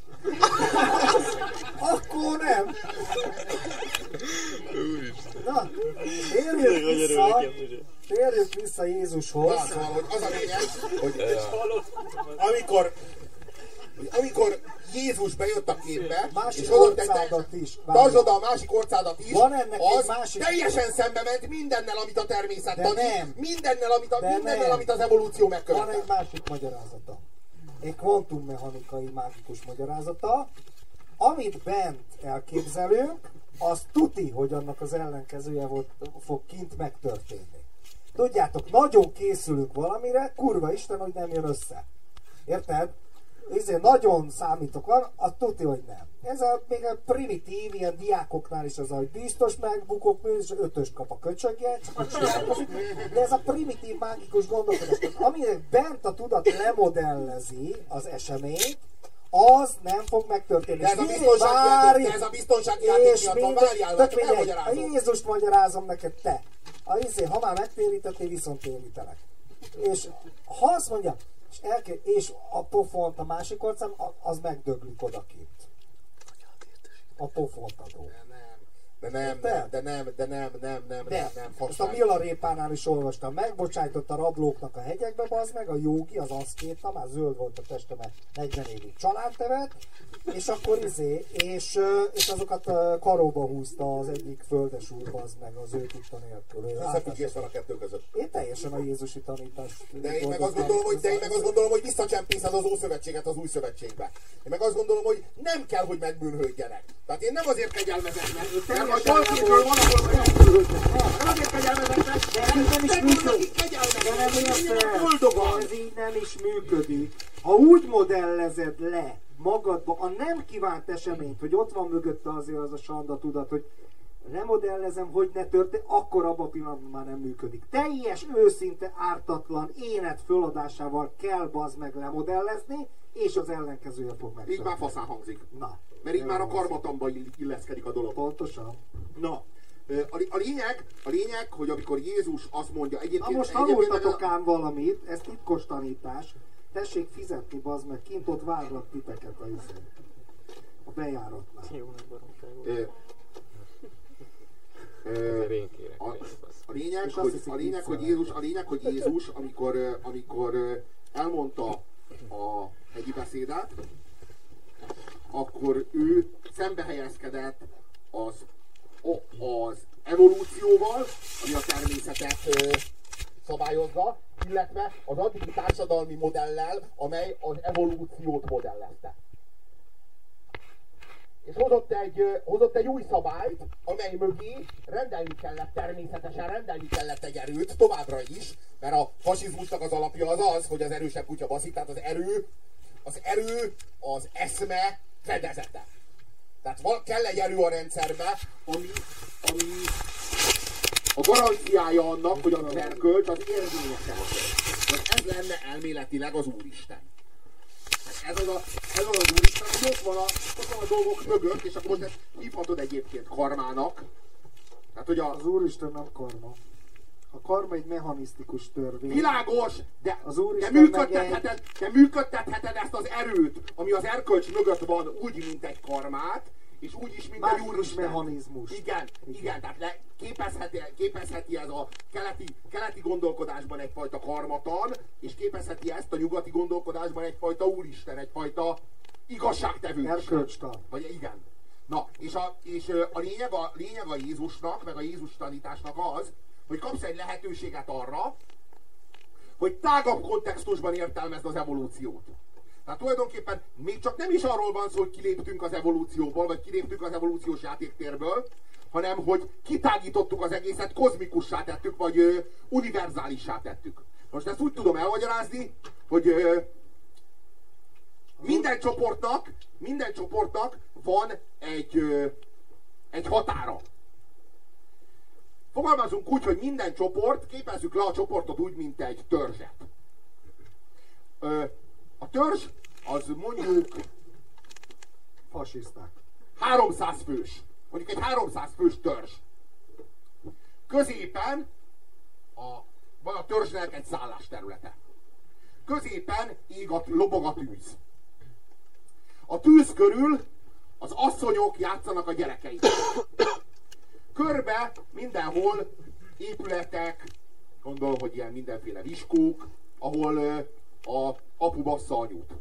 Akkor nem. Na, térjünk vissza, térjünk vissza Jézushoz. Na, szóval, hogy az a lényeg, hogy amikor, hogy amikor Jézus bejött a képbe, Másik és oda orcádat tette, is. tartsd oda a másik orcádat is, Van ennek egy az másik- teljesen szembe ment mindennel, amit a természet De ad, nem. mindennel, amit, a, De mindennel, nem. amit az evolúció Van megkövetett. egy másik magyarázata. Egy kvantummechanikai mágikus magyarázata, amit bent elképzelünk, az tuti, hogy annak az ellenkezője volt, fog kint megtörténni. Tudjátok, nagyon készülünk valamire, kurva Isten, hogy nem jön össze. Érted? Ezért nagyon számítok van, az tuti, hogy nem. Ez a, még a primitív, ilyen diákoknál is az, hogy biztos megbukok, és ötös kap a köcsögje, csak a. De ez a primitív mágikus gondolkodás, aminek bent a tudat lemodellezi az eseményt, az nem fog megtörténni. De ez a És biztonsági várj, játék, de ez a biztonsági játék és miatt van, várjál, tök csak mindegy, a elmagyarázom. Jézust magyarázom neked te. A izé, ha már megtérítettél, viszont térítelek. És ha azt mondja, és, elke, és a pofont a másik orcán, a- az megdöglik odakint. A pofont adó. De nem, nem, de nem, de nem, nem, nem, De, nem, nem, ezt a fasság. Milarépánál is olvastam. Megbocsájtott a rablóknak a hegyekbe, az meg a jogi, az aszkéta, már zöld volt a teste, mert 40 évig családtevet, és akkor izé, és, és azokat karóba húzta az egyik földes úr, az meg az ő tudta nélkül. Összefüggés van a kettő között. Én teljesen a Jézusi tanítást De én meg azt gondolom, hogy, de én meg azt gondolom, hogy visszacsempészed az Ószövetséget az új szövetségbe. Én meg azt gondolom, hogy nem kell, hogy megbűnhődjenek. Tehát én nem azért kegyelmezek, mert nem is működik. Ha úgy modellezed le magadba a nem kívánt eseményt, hogy ott van mögötte azért az a sanda tudat, hogy remodellezem, hogy ne történt, akkor abban a pillanatban már nem működik. Teljes, őszinte, ártatlan énet föladásával kell bazd meg lemodellezni, és az ellenkezője fog meg. Így már faszán hangzik. Na. Mert így már a karmatamba ill- illeszkedik a dolog. Pontosan. Na, a, lényeg, a lényeg, hogy amikor Jézus azt mondja, egyébként... Na most tanultatok ám valamit, ez titkos tanítás. Tessék fizetni, bazd meg, kint ott várlak titeket a izé. A bejáratnál. Jó nagy baromság volt. Ö, ö, Ezért én kérek a, a lényeg, azt hogy, a lényeg, hogy. Jézus, a lényeg, hogy Jézus, amikor, amikor elmondta a hegyi beszédet, akkor ő szembe helyezkedett az, az evolúcióval, ami a természetet szabályozza, illetve az addigi társadalmi modellel, amely az evolúciót modellezte. És hozott egy, hozott egy új szabályt, amely mögé rendelni kellett, természetesen rendelni kellett egy erőt továbbra is, mert a fasizmusnak az alapja az az, hogy az erősebb kutya baszik, tehát az erő, az erő az eszme fedezete. Tehát val- kell egy erő a rendszerbe, ami, ami a garanciája annak, hogy az erkölcs az érvényesek. Hogy ez lenne elméletileg az Úristen. Ez az, a, ez az az Úristen, hogy ott van, a, ott van a dolgok mögött, és akkor most ezt hívhatod egyébként karmának. Tehát, hogy a Az Úristen nem karma. A karma egy mechanisztikus törvény. világos, de, Az de, működtetheted, de működtetheted ezt az erőt, ami az erkölcs mögött van, úgy, mint egy karmát, és úgy is, mint egy Mágikus úristen. mechanizmus. Igen, igen, tehát le, képezheti, képezheti ez a keleti, keleti gondolkodásban egyfajta karmatan, és képezheti ezt a nyugati gondolkodásban egyfajta úristen, egyfajta igazságtevő. Erkölcstan. Vagy igen. Na, és a, és a, lényeg, a lényeg a Jézusnak, meg a Jézus tanításnak az, hogy kapsz egy lehetőséget arra, hogy tágabb kontextusban értelmezd az evolúciót. Tehát tulajdonképpen még csak nem is arról van szó, hogy kiléptünk az evolúcióból, vagy kiléptünk az evolúciós játéktérből, hanem hogy kitágítottuk az egészet, kozmikussá tettük, vagy ö, univerzálissá tettük. Most ezt úgy tudom elmagyarázni, hogy ö, minden csoportnak, minden csoportnak van egy, ö, egy határa. Fogalmazunk úgy, hogy minden csoport, képezzük le a csoportot úgy, mint egy törzset. Ö, a törzs az mondjuk Fasiszták. 300 fős. Mondjuk egy 300 fős törzs. Középen a, van a törzsnek egy szállásterülete. Középen ég a, lobog a tűz. A tűz körül az asszonyok játszanak a gyerekeikkel. Körbe mindenhol épületek, gondolom, hogy ilyen mindenféle viskók, ahol a apu bassza anyút.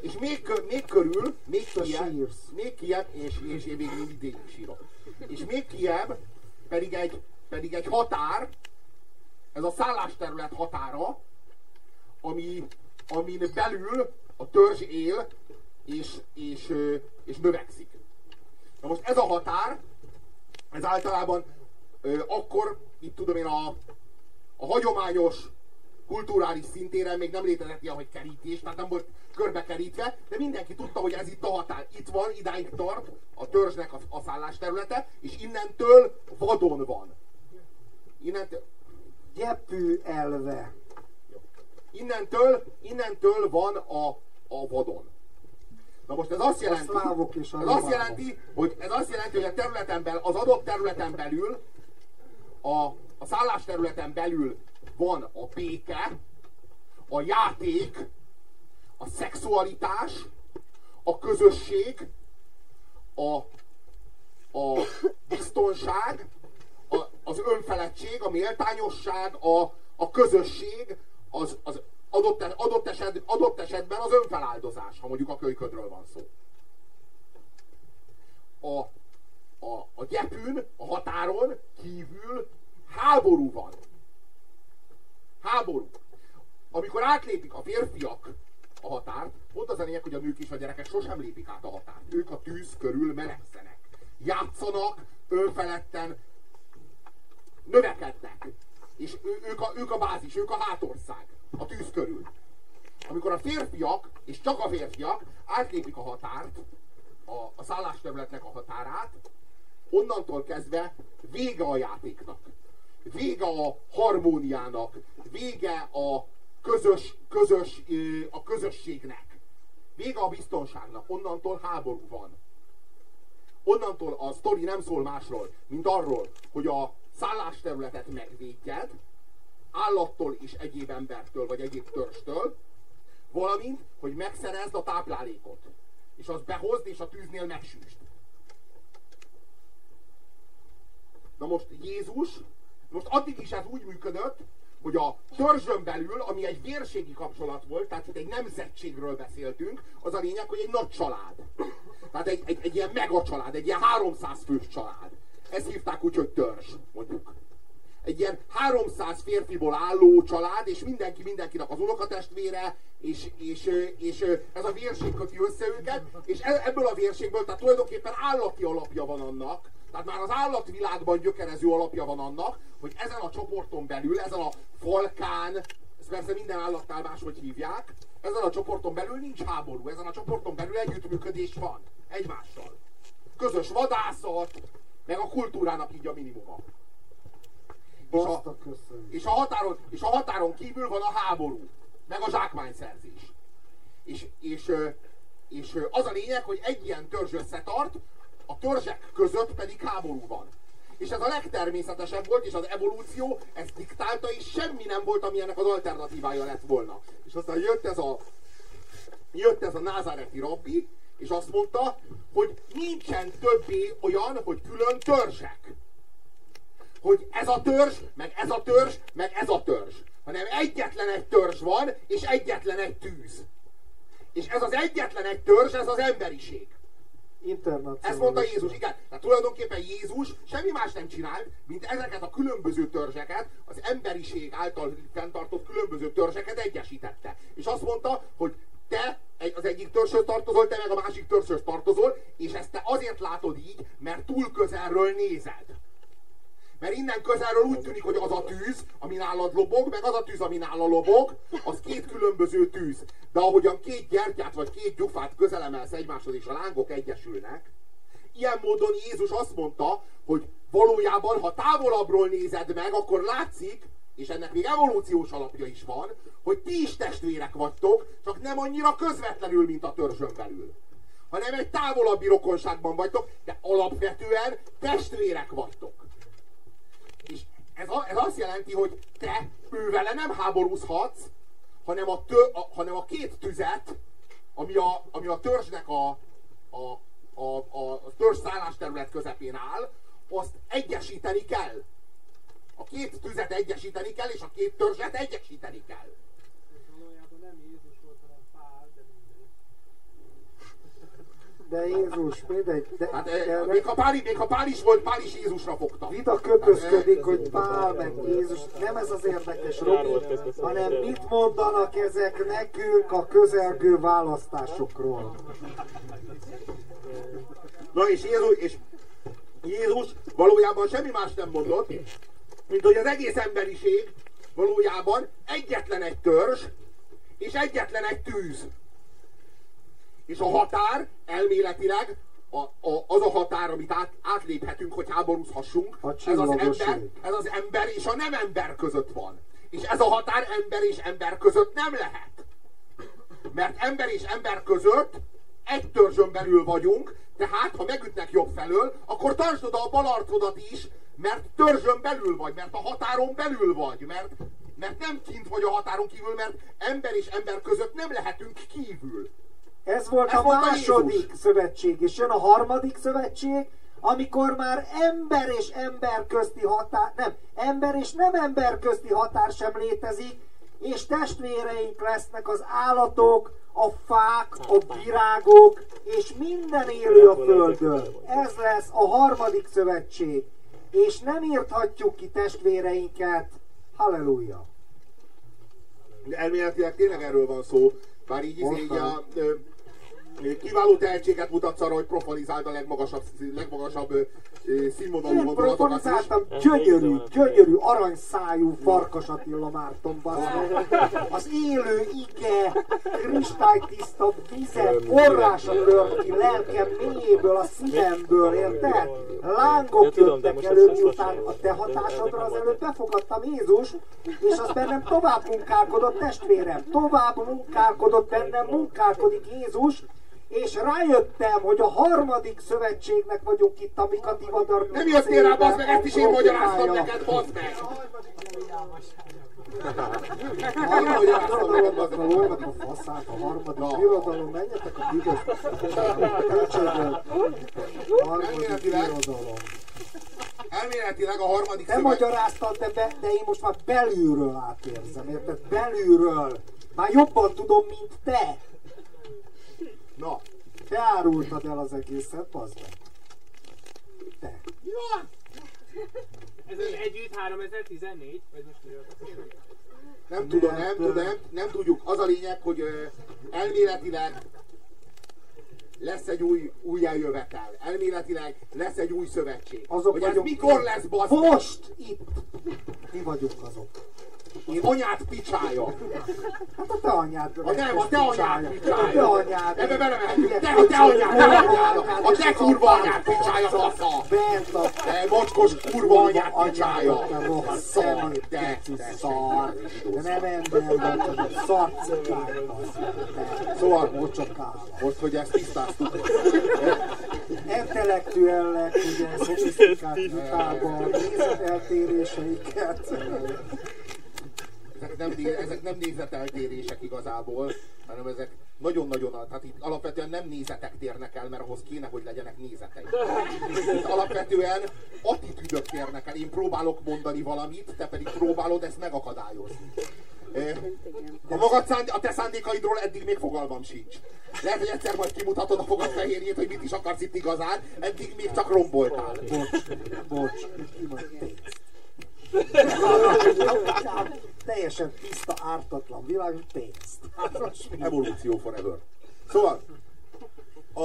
És még, még körül, még sírsz. még kijebb, és, és én még mindig sírok. És még kijebb pedig egy, pedig egy határ, ez a szállásterület határa, ami, amin belül a törzs él, és, és, és növekszik. Na most ez a határ, ez általában ö, akkor, itt tudom én, a, a hagyományos kulturális szintéren még nem létezett ilyen, hogy kerítés, tehát nem volt körbekerítve, de mindenki tudta, hogy ez itt a határ. Itt van, idáig tart a törzsnek a, a szállásterülete, és innentől vadon van. Innentől, Gyepű elve. innentől, innentől van a, a vadon. Na most ez azt jelenti, és ez azt jelenti, hogy ez azt jelenti, hogy a területen belül, az adott területen belül, a, a szállásterületen belül van a béke, a játék, a szexualitás, a közösség, a, a biztonság, a, az önfeledtség, a méltányosság, a, a közösség, az, az adott, adott, eset, adott esetben az önfeláldozás, ha mondjuk a kölyködről van szó. A, a, a gyepűn, a határon kívül háború van. Háború. Amikor átlépik a férfiak a határt, pont az a lényeg, hogy a nők és a gyerekek sosem lépik át a határt. Ők a tűz körül melegszenek. Játszanak, önfeledten, növekednek. És ő, ők, a, ők a bázis, ők a hátország. A tűz körül. Amikor a férfiak, és csak a férfiak átlépik a határt, a, a szállásterületnek a határát, onnantól kezdve vége a játéknak. Vége a harmóniának. Vége a közös, közös, a közösségnek. Vége a biztonságnak. Onnantól háború van. Onnantól a sztori nem szól másról, mint arról, hogy a szállásterületet megvédjed, állattól és egyéb embertől, vagy egyéb törstől, valamint, hogy megszerezd a táplálékot. És azt behozd, és a tűznél megsűsd. Na most Jézus, most addig is ez úgy működött, hogy a törzsön belül, ami egy vérségi kapcsolat volt, tehát itt egy nemzetségről beszéltünk, az a lényeg, hogy egy nagy család. Tehát egy, egy, egy ilyen mega család, egy ilyen 300 fős család. Ezt hívták úgy, hogy törzs, mondjuk. Egy ilyen 300 férfiból álló család, és mindenki mindenkinek az unokatestvére, és, és, és ez a vérség köti össze őket, és e, ebből a vérségből, tehát tulajdonképpen állati alapja van annak, tehát már az állatvilágban gyökerező alapja van annak, hogy ezen a csoporton belül, ezen a falkán, ezt persze minden állatnál máshogy hívják, ezen a csoporton belül nincs háború, ezen a csoporton belül együttműködés van egymással. Közös vadászat, meg a kultúrának így a minimuma. És a, és, a határon, és a határon kívül van a háború, meg a zsákmányszerzés. És, és, és az a lényeg, hogy egy ilyen törzs összetart, a törzsek között pedig háború van. És ez a legtermészetesebb volt, és az evolúció ezt diktálta, és semmi nem volt, ami ennek az alternatívája lett volna. És aztán jött ez a, jött ez a názáreti rabbi, és azt mondta, hogy nincsen többé olyan, hogy külön törzsek. Hogy ez a törzs, meg ez a törzs, meg ez a törzs. Hanem egyetlen egy törzs van, és egyetlen egy tűz. És ez az egyetlen egy törzs, ez az emberiség. Ezt mondta Jézus, igen. Tehát tulajdonképpen Jézus semmi más nem csinált, mint ezeket a különböző törzseket, az emberiség által fenntartott különböző törzseket egyesítette. És azt mondta, hogy te az egyik törzshöz tartozol, te meg a másik törzshöz tartozol, és ezt te azért látod így, mert túl közelről nézed. Mert innen közelről úgy tűnik, hogy az a tűz, ami nálad lobog, meg az a tűz, ami nála lobog, az két különböző tűz. De ahogyan két gyertyát vagy két gyufát közelemelsz egymáshoz, és a lángok egyesülnek, ilyen módon Jézus azt mondta, hogy valójában, ha távolabbról nézed meg, akkor látszik, és ennek még evolúciós alapja is van, hogy ti is testvérek vagytok, csak nem annyira közvetlenül, mint a törzsön belül. Hanem egy távolabbi rokonságban vagytok, de alapvetően testvérek vagytok. Ez, a, ez azt jelenti, hogy te ővele nem háborúzhatsz, hanem a, tö, a, hanem a két tüzet, ami a, ami a törzsnek a, a, a, a törzs szállásterület közepén áll, azt egyesíteni kell. A két tüzet egyesíteni kell, és a két törzset egyesíteni kell. De Jézus, mindegy. De, hát, de, még, ha Pál, még ha Pál is volt, Pál is Jézusra fogta. Vita kötözködik, hát, hogy Pál meg Jézus, nem ez az érdekes, Robi, hanem mit mondanak ezek nekünk a közelgő választásokról. Na és Jézus, és Jézus valójában semmi más nem mondott, mint hogy az egész emberiség valójában egyetlen egy törzs, és egyetlen egy tűz. És a határ elméletileg a, a, az a határ, amit át, átléphetünk, hogy háborúzhassunk, ez az, ember, ez az ember és a nem ember között van. És ez a határ ember és ember között nem lehet. Mert ember és ember között egy törzsön belül vagyunk, tehát ha megütnek jobb felől, akkor tartsd oda a bal arcodat is, mert törzsön belül vagy, mert a határon belül vagy, mert, mert nem kint vagy a határon kívül, mert ember és ember között nem lehetünk kívül. Ez volt Ez a volt második Jézus. szövetség, és jön a harmadik szövetség, amikor már ember és ember közti határ, nem, ember és nem ember közti határ sem létezik, és testvéreink lesznek az állatok, a fák, a virágok, és minden élő a földön. Ez lesz a harmadik szövetség. És nem írthatjuk ki testvéreinket. Halleluja! Elméletileg tényleg erről van szó. Bár így, így a, kiváló tehetséget mutatsz arra, hogy profanizáld a legmagasabb, legmagasabb színvonalú Én profanizáltam gyönyörű, gyönyörű, aranyszájú Farkas Attila Márton bassza. Az élő ige, kristálytiszta vize, forrása tört ki lelkem mélyéből, a szívemből, érted? Lángok jöttek elő, miután a te hatásodra az előtt befogadtam Jézus, és az bennem tovább munkálkodott testvérem, tovább munkálkodott bennem, munkálkodik Jézus, és rájöttem, hogy a harmadik szövetségnek vagyunk itt, amik a divadar Nem jöttél rá, bazd meg, ezt is én magyaráztam neked, bazd meg! A harmadik birodalomnak a lónak a faszát, a harmadik birodalom, menjetek a büdös költségből. Harmadik birodalom. Elméletileg a harmadik Te szövet... magyaráztad, de, be, de én most már belülről átérzem, érted? Belülről. Már jobban tudom, mint te. Na, Te árultad el az egészet, bazd meg. Te. Ez az együtt 3014? Vagy most miről nem tudom, nem, tudom, nem, nem tudjuk. Az a lényeg, hogy ö, elméletileg lesz egy új, új eljövetel. Elméletileg lesz egy új szövetség. Azok hogy ez vagyunk mikor mi. lesz, bazd? Most, itt. Mi vagyunk azok. Az anyát picsája. Hát a te anyád. A nem, a te anyád A te picsája. anyád. Ebbe belemehetünk. Te, a te anyád, te anyád. A te kurva anyád picsája, fasza. Bent a Te mocskos kurva anyád picsája. Te rossz szemét, te, te, szar. De nem ember szarcikány az. Szóval, Mocsokál. most, hogy ezt tisztáztuk, Intellektuellek, ugye, szofisztikált vitában, (laughs) nézeteltéréseiket. Ezek nem, ezek nem nézeteltérések igazából, hanem ezek nagyon-nagyon, tehát itt alapvetően nem nézetek térnek el, mert ahhoz kéne, hogy legyenek nézeteik. Itt alapvetően attitűdök térnek el. Én próbálok mondani valamit, te pedig próbálod ezt megakadályozni. Eh, A, magad szánd, a te szándékaidról eddig még fogalmam sincs. Lehet, hogy egyszer majd kimutatod a fogad fehérjét, hogy mit is akarsz itt igazán, eddig még csak romboltál. Bocs, bocs, pénzt. Teljesen tiszta, ártatlan világ, pénzt. Evolúció forever. Szóval, a,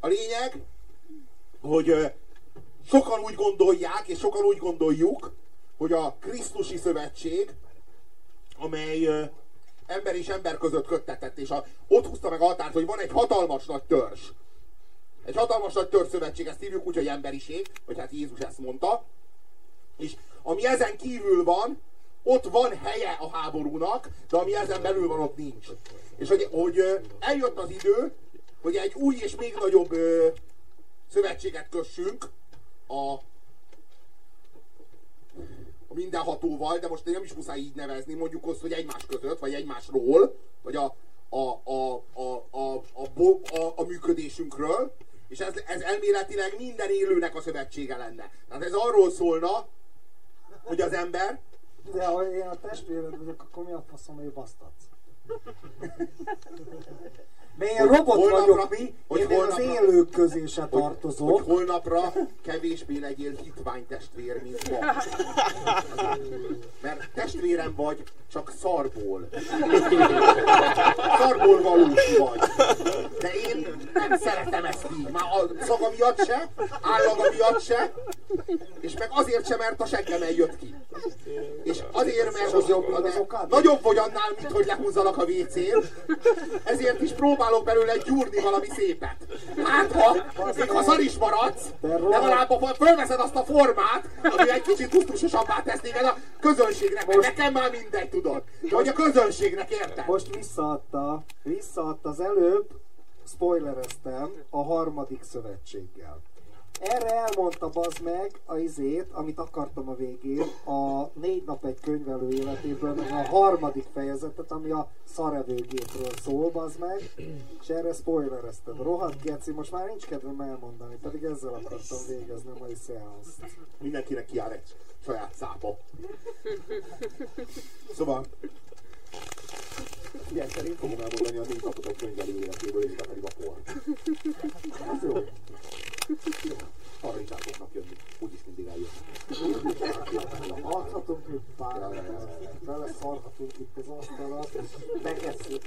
a lényeg, hogy sokan úgy gondolják, és sokan úgy gondoljuk, hogy a Krisztusi Szövetség, amely ember és ember között köttetett, és a, ott húzta meg a határt, hogy van egy hatalmas nagy törzs. Egy hatalmas nagy törzszövetség, ezt hívjuk úgy, hogy emberiség, vagy hát Jézus ezt mondta. És ami ezen kívül van, ott van helye a háborúnak, de ami ezen belül van, ott nincs. És hogy, hogy eljött az idő, hogy egy új és még nagyobb ö, szövetséget kössünk a, a mindenhatóval, de most nem is muszáj így nevezni, mondjuk azt, hogy egymás között, vagy egymásról, vagy a, a, a, a, a, a, a, a működésünkről, és ez, ez elméletileg minden élőnek a szövetsége lenne. Tehát ez arról szólna, hogy az ember De ha én a testvéred vagyok, akkor mi a faszom basztatsz? Mert én Hogy robot holnapra- vagyok mi, hogy én még az holnapra- élők közé se hogy, tartozok. hogy holnapra kevésbé legyél hitvány testvér, mint ma. Mert testvérem vagy, csak szarból. Szarból valós vagy. De én nem szeretem ezt így. Már a szaga miatt se, állaga miatt se, és meg azért sem, mert a seggem eljött ki. És azért, mert az jobb, mint az okád? nagyobb vagy annál, mint hogy lehúzzanak a WC-n, ezért is próbálok belőle gyúrni valami szépet. Hát ha, még ha szar is maradsz, legalább ha fölveszed azt a formát, ami egy kicsit gusztusosabbá tesz téged a közönségnek, mert nekem már mindegy, tudod. De hogy a közönségnek érted? Most visszaadta, visszaadta az előbb, spoilereztem, a harmadik szövetséggel. Erre elmondta bazd meg a izét, amit akartam a végén, a négy nap egy könyvelő életéből, meg a harmadik fejezetet, ami a szarevőgépről szól, bazd meg, és erre spoilerezted. Rohadt geci, most már nincs kedvem elmondani, pedig ezzel akartam végezni a mai szeánszt. Mindenkinek kiáll egy saját szápa. Szóval, ilyen szerint fogom elmondani a négy napot egy könyvelő életéből, és te pedig a por. Ez jó. Arra is át fognak jönni. Úgyis mindig eljönnek. Adhatunk itt pár, bele szarhatunk itt az asztalat, és megesszük.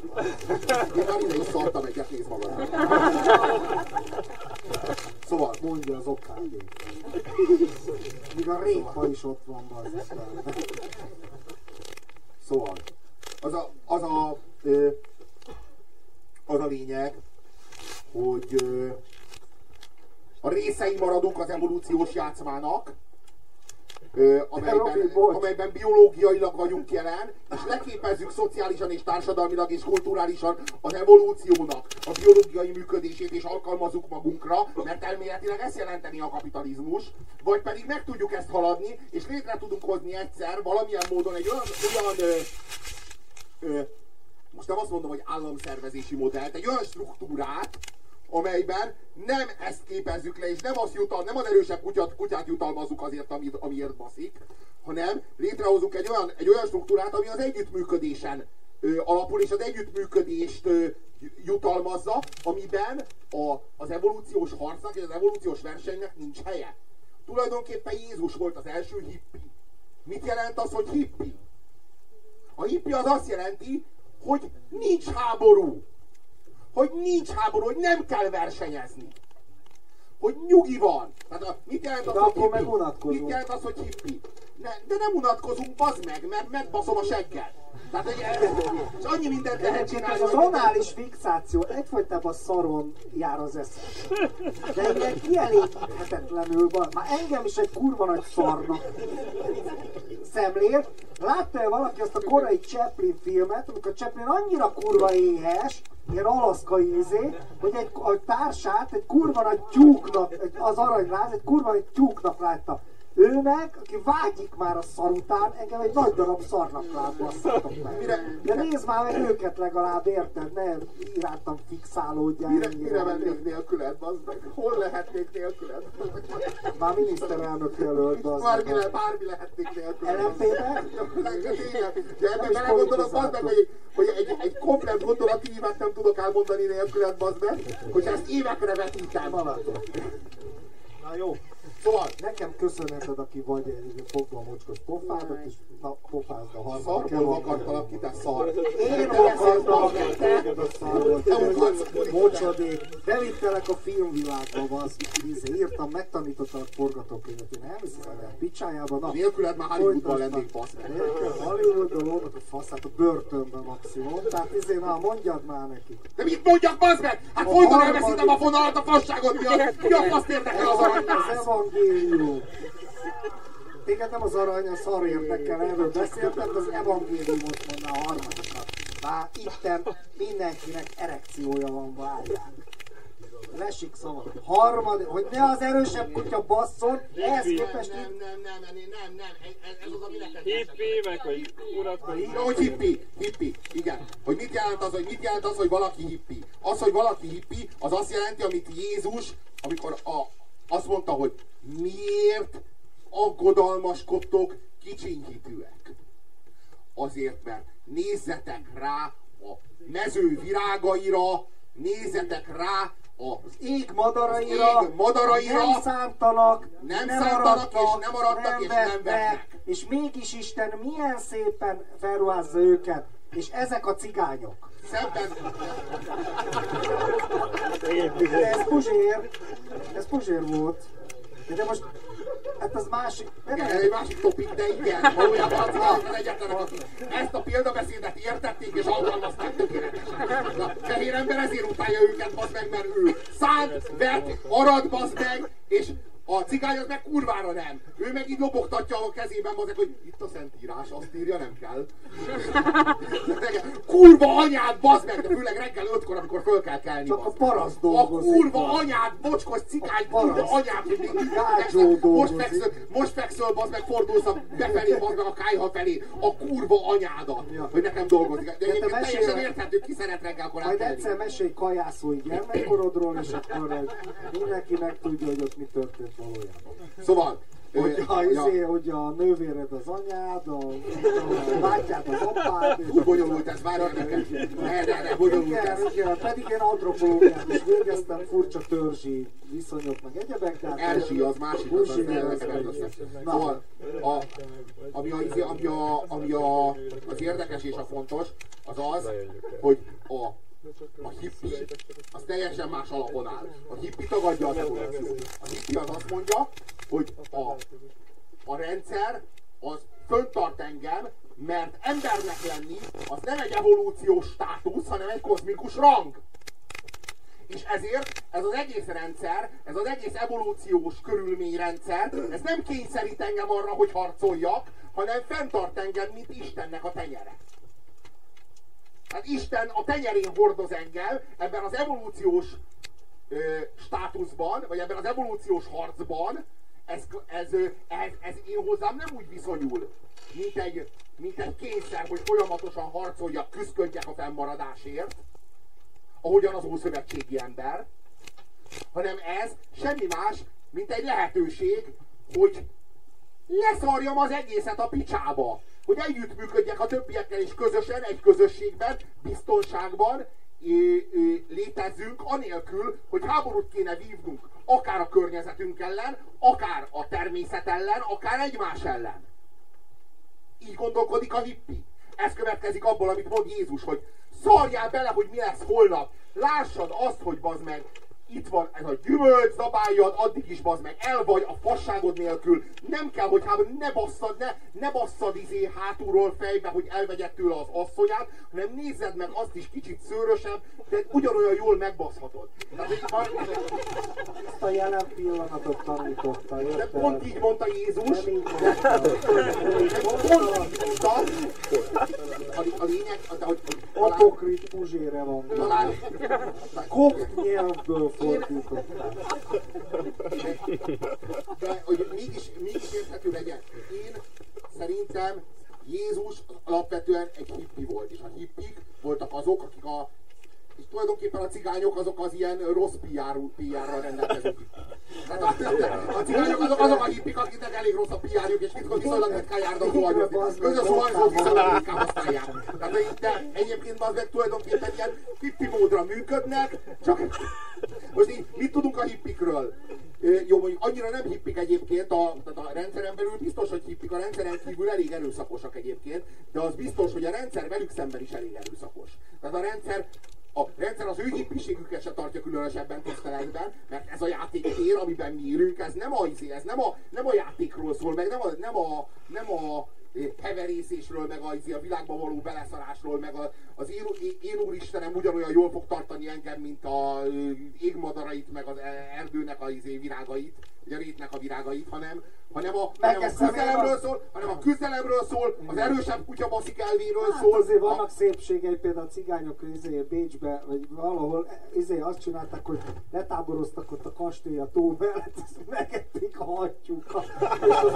Én már ide is szartam egyet, nézd magad. Szóval, Mondja az okádét. Míg a répa is ott van, bazd. Szóval, az a, az a, ö, az a lényeg, hogy ö, a részei maradunk az evolúciós játszmának, ö, amelyben, Robi, bocs. amelyben biológiailag vagyunk jelen, és leképezzük szociálisan és társadalmilag és kulturálisan az evolúciónak a biológiai működését, és alkalmazzuk magunkra, mert elméletileg ezt jelenteni a kapitalizmus, vagy pedig meg tudjuk ezt haladni, és létre tudunk hozni egyszer valamilyen módon egy olyan, olyan ö, ö, most nem azt mondom, hogy államszervezési modellt, egy olyan struktúrát, amelyben nem ezt képezzük le, és nem, azt jutal, nem az erősebb kutyát, kutyát jutalmazzuk azért, amit, amiért baszik, hanem létrehozunk egy olyan, egy olyan struktúrát, ami az együttműködésen ö, alapul, és az együttműködést ö, jutalmazza, amiben a, az evolúciós harcnak és az evolúciós versenynek nincs helye. Tulajdonképpen Jézus volt az első hippi. Mit jelent az, hogy hippi? A hippi az azt jelenti, hogy nincs háború. Hogy nincs háború, hogy nem kell versenyezni. Hogy nyugi van. Tehát a, mit jelent az, De hogy hippi? Mit jelent az, hogy hippi? Ne, de nem unatkozunk, bazd meg, mert megbaszom a seggel. Tehát, hogy és annyi mindent lehet csinálni. ez az hogy- anális fixáció egyfolytában szaron jár az eszem. De ilyen kielégíthetetlenül van. Már engem is egy kurva nagy szarnak szemlél. Látta-e valaki azt a korai Chaplin filmet, amikor Chaplin annyira kurva éhes, ilyen alaszkai izé, hogy egy a társát egy kurva nagy tyúknak, egy, az aranyláz, egy kurva nagy tyúknak látta. Ő meg, aki vágyik már a szar után, engem egy nagy darab szarnak lát, basszatok meg. Mire- De nézd már meg őket legalább, érted? Ne irántam fixálódjál. Mire, mire mennék nélküled, bazd meg? Hol lehetnék nélküled? Már miniszterelnök jelölt, az Bármi, le, bármi lehetnék nélküled. LMP-ben? De ebben is belegondolok, bazd meg, hogy, hogy egy, egy komplet gondolati ívet nem tudok elmondani nélküled, bazd meg, hogy ezt évekre vetítem. Na jó. Szóval, Nekem köszönheted, aki vagy fogva a mocskos pofádat, és na, pofázd a harmadik szarból vakartalak ki, te szar. Én bazd meg, te. téged a szar volt. Te mutatsz Mocsadék. Bevittelek a filmvilágba, az íze írtam, megtanítottam a forgatókönyvet. Én elviszem el picsájába. Na, Nélküled már Hollywoodban lennék. Nélkül Hollywoodban lónak a faszát a börtönben maximum. Tehát izé, na, mondjad már nekik. De mit mondjak, bazd meg? Hát folyton elveszítem a fonalat, a fasságot, mi a, mi a faszt érdekel az aranyláz? Evangélium. Téged nem az arany, a szar érdekel, erről beszéltem, de az evangéliumot mondná a harmadiknak. Már itten mindenkinek erekciója van, várják. Lesik szava. Harmadik, hogy ne az erősebb kutya basszon, ehhez képest Nem, nem, nem, nem, nem, nem, ez, az, ami neked Hippi, meg hogy unatkozik. Ja, hogy hippi, hippi, igen. Hogy mit jelent az, hogy mit jelent az, hogy valaki hippi? Az, hogy valaki hippi, az azt jelenti, amit Jézus, amikor a, azt mondta, hogy miért aggodalmaskodtok kicsinyhitűek. Azért, mert nézzetek rá a mező virágaira, nézzetek rá a ég madaraira, Ég madaraira, nem szántanak, nem szántanak, és nem arattak, és nem vetnek. és mégis Isten milyen szépen felruházza őket, és ezek a cigányok. Szemben, De ez Puzsér, ez Puzsér volt. De most, hát az másik, de nem, egy másik topik, de igen, valójában a az egyetlenek, akik ezt a példabeszédet értették és alkalmazták tökéletesen. Na, fehér ember ezért utálja őket, bazd meg, mert ő szánt, vett, arad, bazd meg, és a cigány az meg kurvára nem. Ő meg így lobogtatja a kezében, meg, hogy itt a szentírás, azt írja, nem kell. (laughs) Kurva anyád, bazd meg, de főleg reggel ötkor, amikor föl kell kelni. Csak a meg. paraszt A kurva bazd. anyád, mocskos cigány, kurva anyád, hogy még most fekszöl, most fekszöl, bazd meg, fordulsz a befelé, bazd meg a kájha felé, a kurva anyádat, Ja. hogy nekem dolgozik. De te egyébként mesélj teljesen el- érthető, ki szeret reggel korán Majd egyszer mesélj kajászói gyermekkorodról, és akkor mindenki megtudja, hogy ott mi történt valójában. Szóval, hogy a, ja. izé, hogy a nővéred az anyád, a, a bátyád az apád. Úgy bonyolult ez, várjál neked. Ne, ne, ne, bonyolult ez. igen, igen, pedig én antropológiát is végeztem, furcsa törzsi viszonyok, meg egyebek, de hát... Erzsi az másik, az, az. Szóval, a, ami, a, izé- ami, a, ami a, az érdekes és a fontos, az az, hogy a, a hippi az teljesen más alapon áll. A hippi tagadja az evolúciót. A hippi az azt mondja, hogy a, a rendszer az föntart engem, mert embernek lenni az nem egy evolúciós státusz, hanem egy kozmikus rang. És ezért ez az egész rendszer, ez az egész evolúciós körülményrendszer, ez nem kényszerít engem arra, hogy harcoljak, hanem fenntart engem, mint Istennek a tenyere. Hát Isten a tenyerén hordoz engem ebben az evolúciós ö, státuszban, vagy ebben az evolúciós harcban, ez, ez, ez, ez én hozzám nem úgy viszonyul, mint egy, mint egy kényszer, hogy folyamatosan harcoljak, küzdködjek a fennmaradásért, ahogyan az ószövetségi ember, hanem ez semmi más, mint egy lehetőség, hogy leszarjam az egészet a picsába. Hogy együttműködjek a többiekkel, és közösen, egy közösségben, biztonságban ö, ö, létezzünk, anélkül, hogy háborút kéne vívnunk, akár a környezetünk ellen, akár a természet ellen, akár egymás ellen. Így gondolkodik a hippi. Ez következik abból, amit mond Jézus, hogy szarjál bele, hogy mi lesz holnap. Lássad azt, hogy bazd meg, itt van ez a gyümölcs, zabáljad, addig is bazd meg, el vagy a fasságod nélkül. Nem kell, hogy hát ne basszad, ne, ne basszad izé hátulról fejbe, hogy elvegyed tőle az asszonyát, hanem nézzed meg azt is kicsit szőrösebb, de ugyanolyan jól megbaszhatod. Tehát, Ezt a jelen pillanatot tanította, de érted? pont így mondta Jézus, mondta. pont így mondta, a, a lényeg, de hogy, Apokrit puzsére van. talán, Kopt nyelvből fordították. de hogy mégis, mégis érthető legyen. Én szerintem Jézus alapvetően egy hippi volt, és a hippik voltak azok, akik a tulajdonképpen a cigányok azok az ilyen rossz PR, PR-ral rendelkező. Tehát a, a cigányok azok, azok a hippik, akiknek elég rossz a PR-juk, és viszont viszonylag ritkán járnak zuhanyozni. Közös zuhanyzót viszonylag ritkán használják. Tehát de egyébként az meg tulajdonképpen ilyen hippi módra működnek, csak most így, mit tudunk a hippikről? Jó, mondjuk annyira nem hippik egyébként, a, tehát a rendszeren belül biztos, hogy hippik, a rendszeren kívül elég erőszakosak egyébként, de az biztos, hogy a rendszer velük szemben is elég erőszakos. Tehát a rendszer a rendszer az ő hippiségüket se tartja különösebben tiszteletben, mert ez a játéktér, amiben mi élünk, ez nem a, izé, ez nem a, nem a játékról szól, meg nem a, nem a, nem a eh, heverészésről, meg a, izé, a világba való beleszarásról, meg a, az én, én, úristenem ugyanolyan jól fog tartani engem, mint a ö, égmadarait, meg az erdőnek a izé, virágait, vagy a rétnek a virágait, hanem, hanem a, hanem a küzdelemről szól, hanem a küzdelemről szól, az erősebb kutya baszik elvéről Hát szól. azért a- vannak szépségei, például a cigányok izé, Bécsbe, vagy valahol izé, azt csinálták, hogy letáboroztak ott a kastély a tó mellett, megették a hattyúkat, és az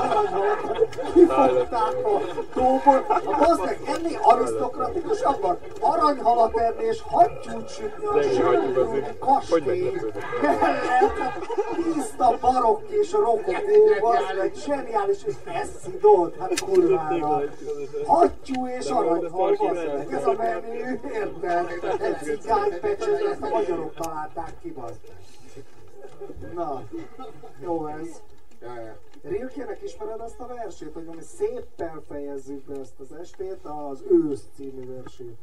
kifogták a tóból. A bazd meg ennél arisztokratikusabban aranyhalat enni és hattyút sütni a sűrű? Hogy kastély mellett tiszta barokk és rokokó, bazd meg, zseniális, és ezt szidod, hát kurvára. Hattyú és aranyhal, bazd meg, ez a menő, érted? Egy cigánypecset, ezt a magyarok találták ki, bazd. Na, jó ez. Rilkének ismered azt a versét, hogy ami szépen fejezzük be ezt az estét, az ősz című versét.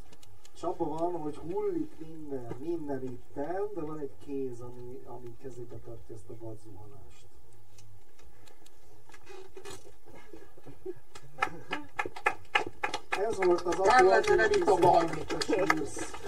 És abban van, hogy hullik minden, minden itten, de van egy kéz, ami, ami kezébe tartja ezt a vadzuhanást. Ez volt az lenne, nem itt a vad. amit a sírsz.